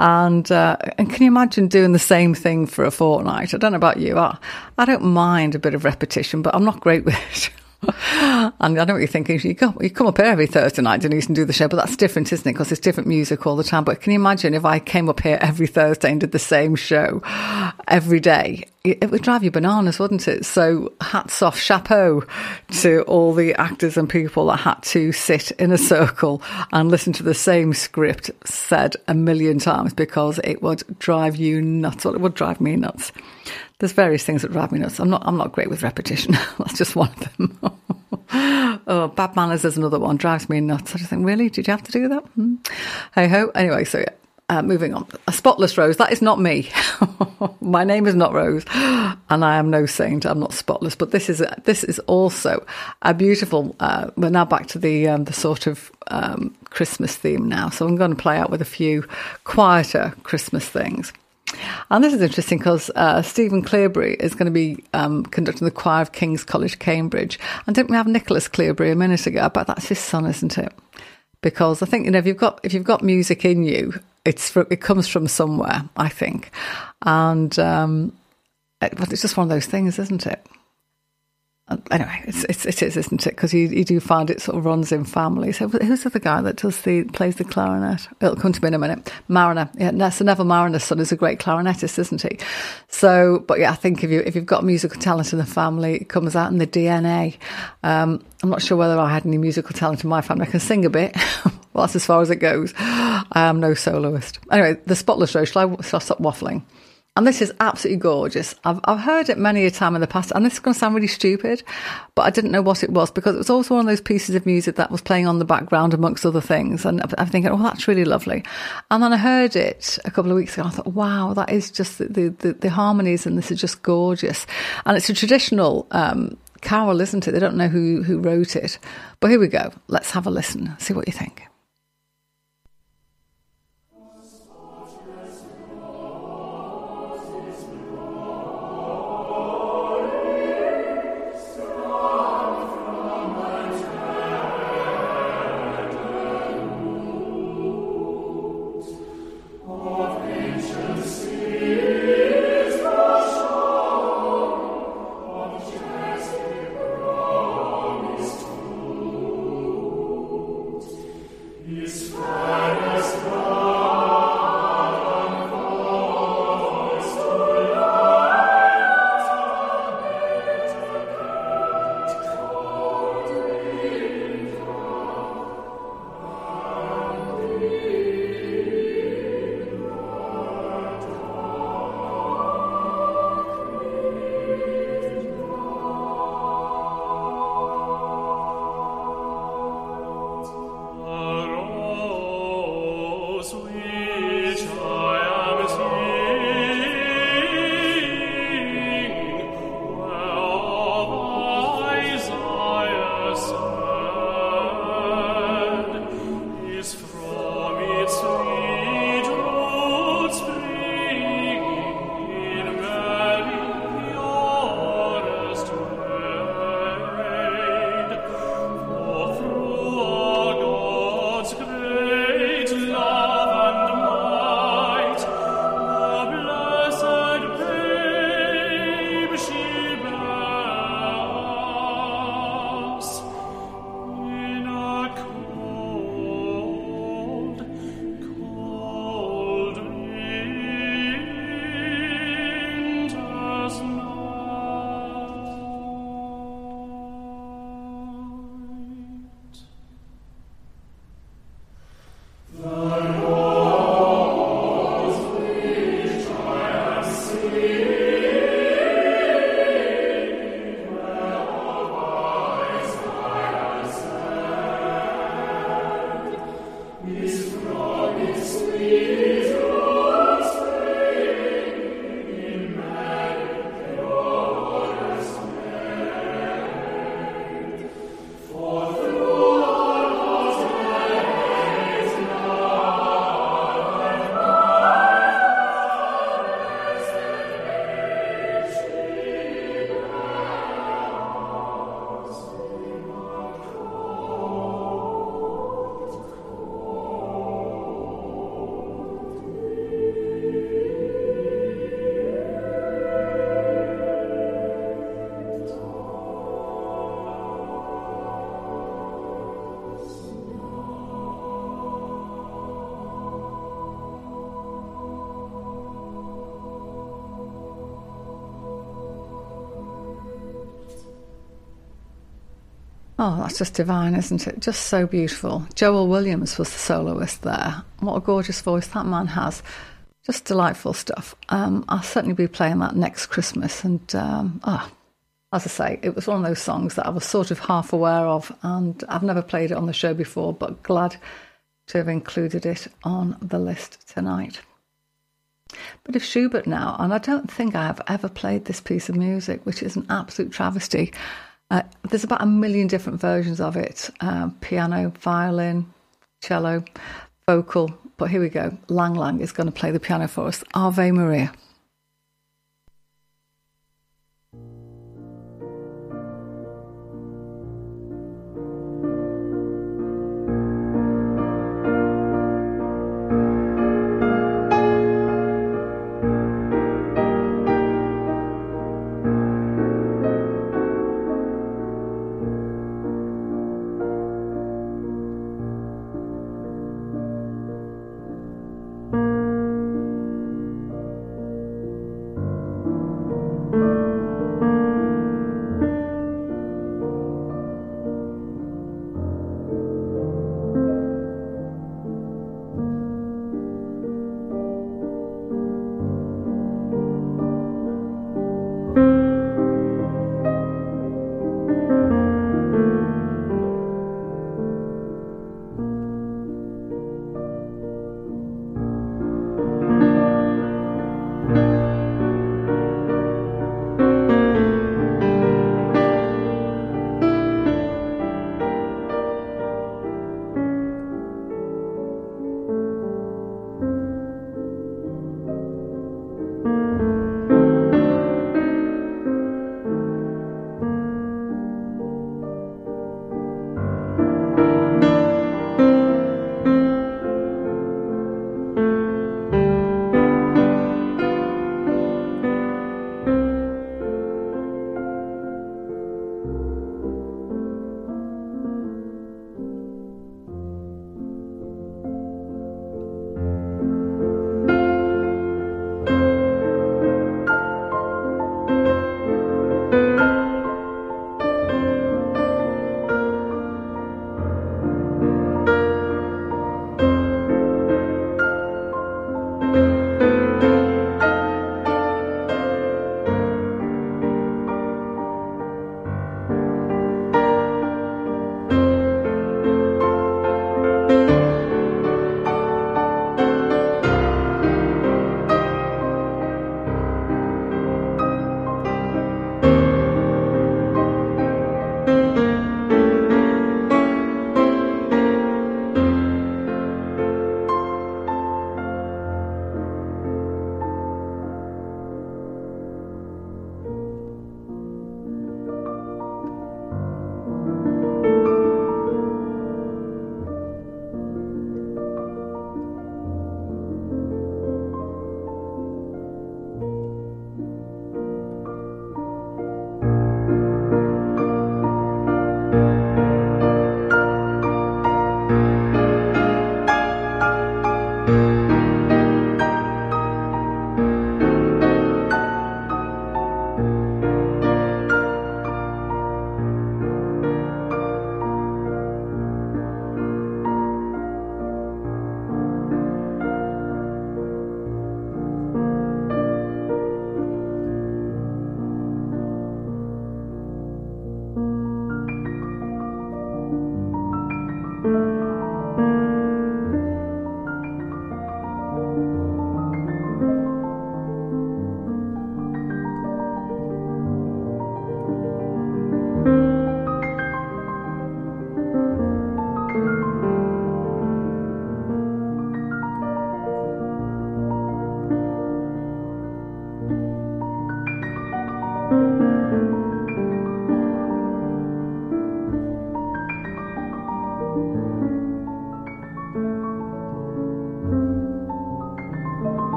A: And uh, and can you imagine doing the same thing for a fortnight? I don't know about you. I, I don't mind a bit of repetition, but I'm not great *laughs* with it. *laughs* and I know what you're thinking. You come, you come up here every Thursday night, Denise, and do the show, but that's different, isn't it? Because it's different music all the time. But can you imagine if I came up here every Thursday and did the same show every day? It would drive you bananas, wouldn't it? So hats off, chapeau to all the actors and people that had to sit in a circle and listen to the same script said a million times because it would drive you nuts. Well, it would drive me nuts there's various things that drive me nuts. I'm not I'm not great with repetition. *laughs* That's just one of them. *laughs* oh, bad manners is another one. Drives me nuts. I just think, really, did you have to do that? Hmm. Hey ho. Anyway, so yeah. Uh, moving on. A spotless rose. That is not me. *laughs* My name is not Rose, and I am no saint. I'm not spotless. But this is a, this is also a beautiful. Uh, we're now back to the um, the sort of um, Christmas theme now. So I'm going to play out with a few quieter Christmas things. And this is interesting because uh, Stephen Cleobury is going to be um, conducting the choir of King's College, Cambridge. And didn't we have Nicholas Cleobury a minute ago? But that's his son, isn't it? Because I think you know if you've got if you've got music in you, it's it comes from somewhere. I think, and um, it, it's just one of those things, isn't it? Anyway, it's, it's, it is, isn't it? Because you, you do find it sort of runs in families. So who's the guy that does the plays the clarinet? It'll come to me in a minute. Marriner, yeah, so Neville Marriner's son is a great clarinetist, isn't he? So, but yeah, I think if you if you've got musical talent in the family, it comes out in the DNA. Um, I'm not sure whether I had any musical talent in my family. I can sing a bit. *laughs* well, that's as far as it goes. I am no soloist. Anyway, the Spotless Rose. Shall I, shall I stop waffling? And this is absolutely gorgeous. I've, I've heard it many a time in the past, and this is going to sound really stupid, but I didn't know what it was because it was also one of those pieces of music that was playing on the background amongst other things. And I'm thinking, oh, that's really lovely. And then I heard it a couple of weeks ago. I thought, wow, that is just the, the, the harmonies, and this is just gorgeous. And it's a traditional um, carol, isn't it? They don't know who, who wrote it. But here we go. Let's have a listen, see what you think. Oh, that's just divine, isn't it? Just so beautiful. Joel Williams was the soloist there. What a gorgeous voice that man has. Just delightful stuff. Um, I'll certainly be playing that next Christmas. And um, oh, as I say, it was one of those songs that I was sort of half aware of, and I've never played it on the show before, but glad to have included it on the list tonight. But of Schubert now, and I don't think I have ever played this piece of music, which is an absolute travesty. There's about a million different versions of it uh, piano, violin, cello, vocal. But here we go. Lang Lang is going to play the piano for us. Ave Maria.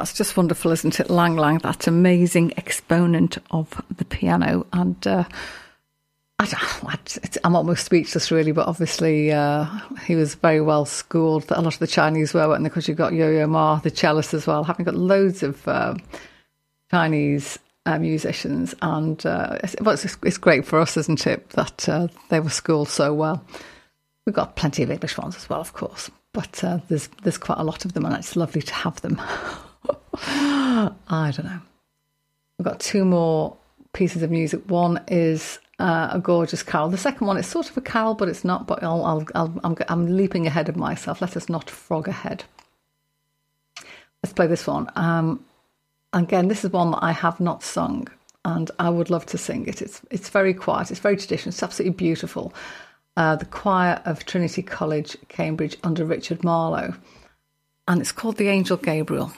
A: That's just wonderful, isn't it? Lang Lang, that amazing exponent of the piano. And uh, I am almost speechless, really, but obviously uh, he was very well schooled. A lot of the Chinese were, and because you've got Yo Yo Ma, the cellist as well, having got loads of uh, Chinese uh, musicians. And uh, it's, it's, it's, great for us, isn't it, that uh, they were schooled so well. We've got plenty of English ones as well, of course, but uh, there's, there's quite a lot of them, and it's lovely to have them. *laughs* I don't know. We've got two more pieces of music. One is uh, a gorgeous carol. The second one is sort of a carol, but it's not. But I'll, I'll, I'll, I'm, I'm leaping ahead of myself. Let us not frog ahead. Let's play this one. Um, again, this is one that I have not sung, and I would love to sing it. It's it's very quiet. It's very traditional. It's absolutely beautiful. Uh, the choir of Trinity College, Cambridge, under Richard Marlow, and it's called the Angel Gabriel.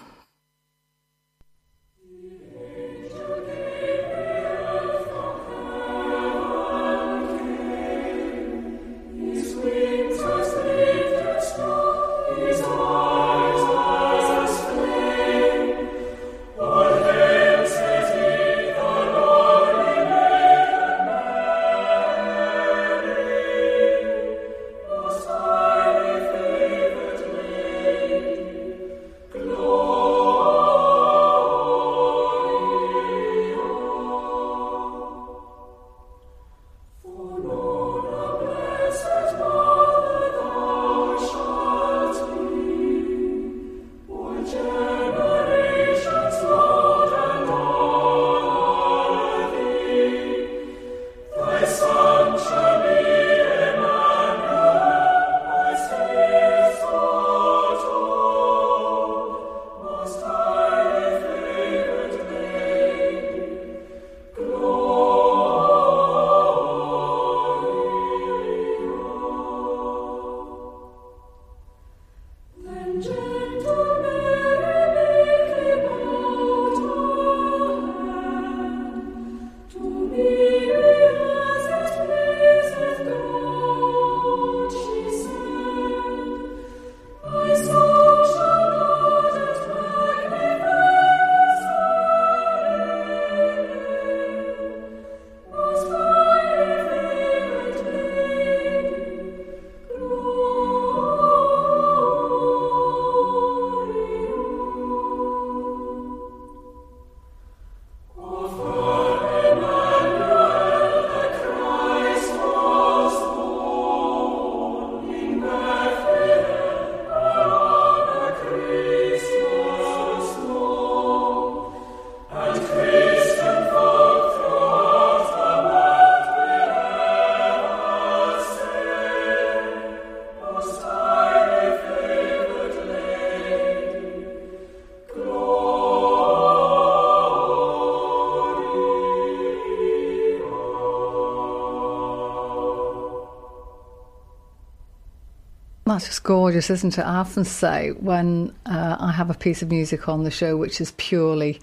A: That's just gorgeous, isn't it? I often say when uh, I have a piece of music on the show which is purely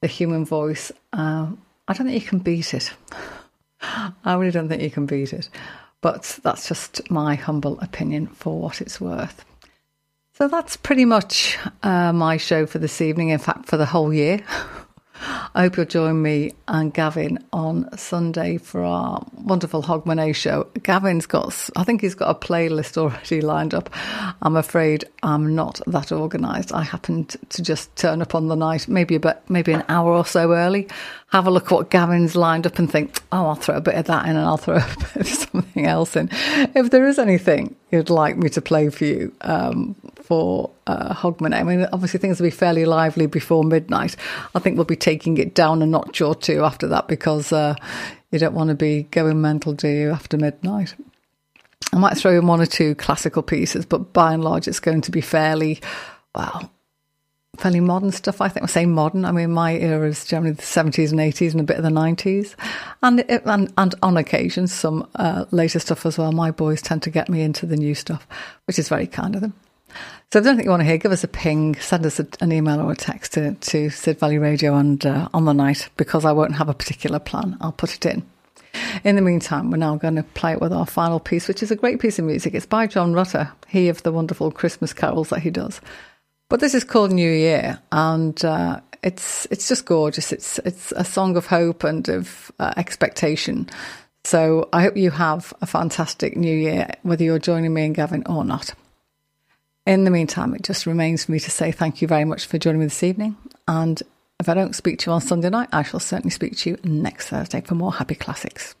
A: the human voice, uh, I don't think you can beat it. I really don't think you can beat it. But that's just my humble opinion for what it's worth. So that's pretty much uh, my show for this evening, in fact, for the whole year. *laughs* I hope you'll join me and Gavin on Sunday for our wonderful Hogmanay show. Gavin's got, I think he's got a playlist already *laughs* lined up. I'm afraid I'm not that organised. I happened to just turn up on the night, maybe about maybe an hour or so early, have a look at what Gavin's lined up and think, oh, I'll throw a bit of that in and I'll throw *laughs* a bit of something else in. If there is anything you'd like me to play for you um, for uh, Hogmanay, I mean, obviously things will be fairly lively before midnight. I think we'll be taking it down a notch or two after that because uh, you don't want to be going mental, do you, after midnight? I might throw in one or two classical pieces, but by and large, it's going to be fairly, well, fairly modern stuff. I think I say modern. I mean, my era is generally the seventies and eighties and a bit of the nineties, and and and on occasion some uh, later stuff as well. My boys tend to get me into the new stuff, which is very kind of them. So if there's anything you want to hear, give us a ping, send us a, an email or a text to, to Sid Valley Radio and uh, on the night because I won't have a particular plan. I'll put it in. In the meantime, we're now going to play it with our final piece, which is a great piece of music. It's by John Rutter, he of the wonderful Christmas carols that he does.
B: But this is called New Year, and uh, it's it's just gorgeous. It's it's a song of hope and of uh, expectation. So I hope you have a fantastic New Year, whether you're joining me and Gavin or not. In the meantime, it just remains for me to say thank you very much for joining me this evening. And if I don't speak to you on Sunday night, I shall certainly speak to you next Thursday for more happy classics.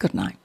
B: Good night.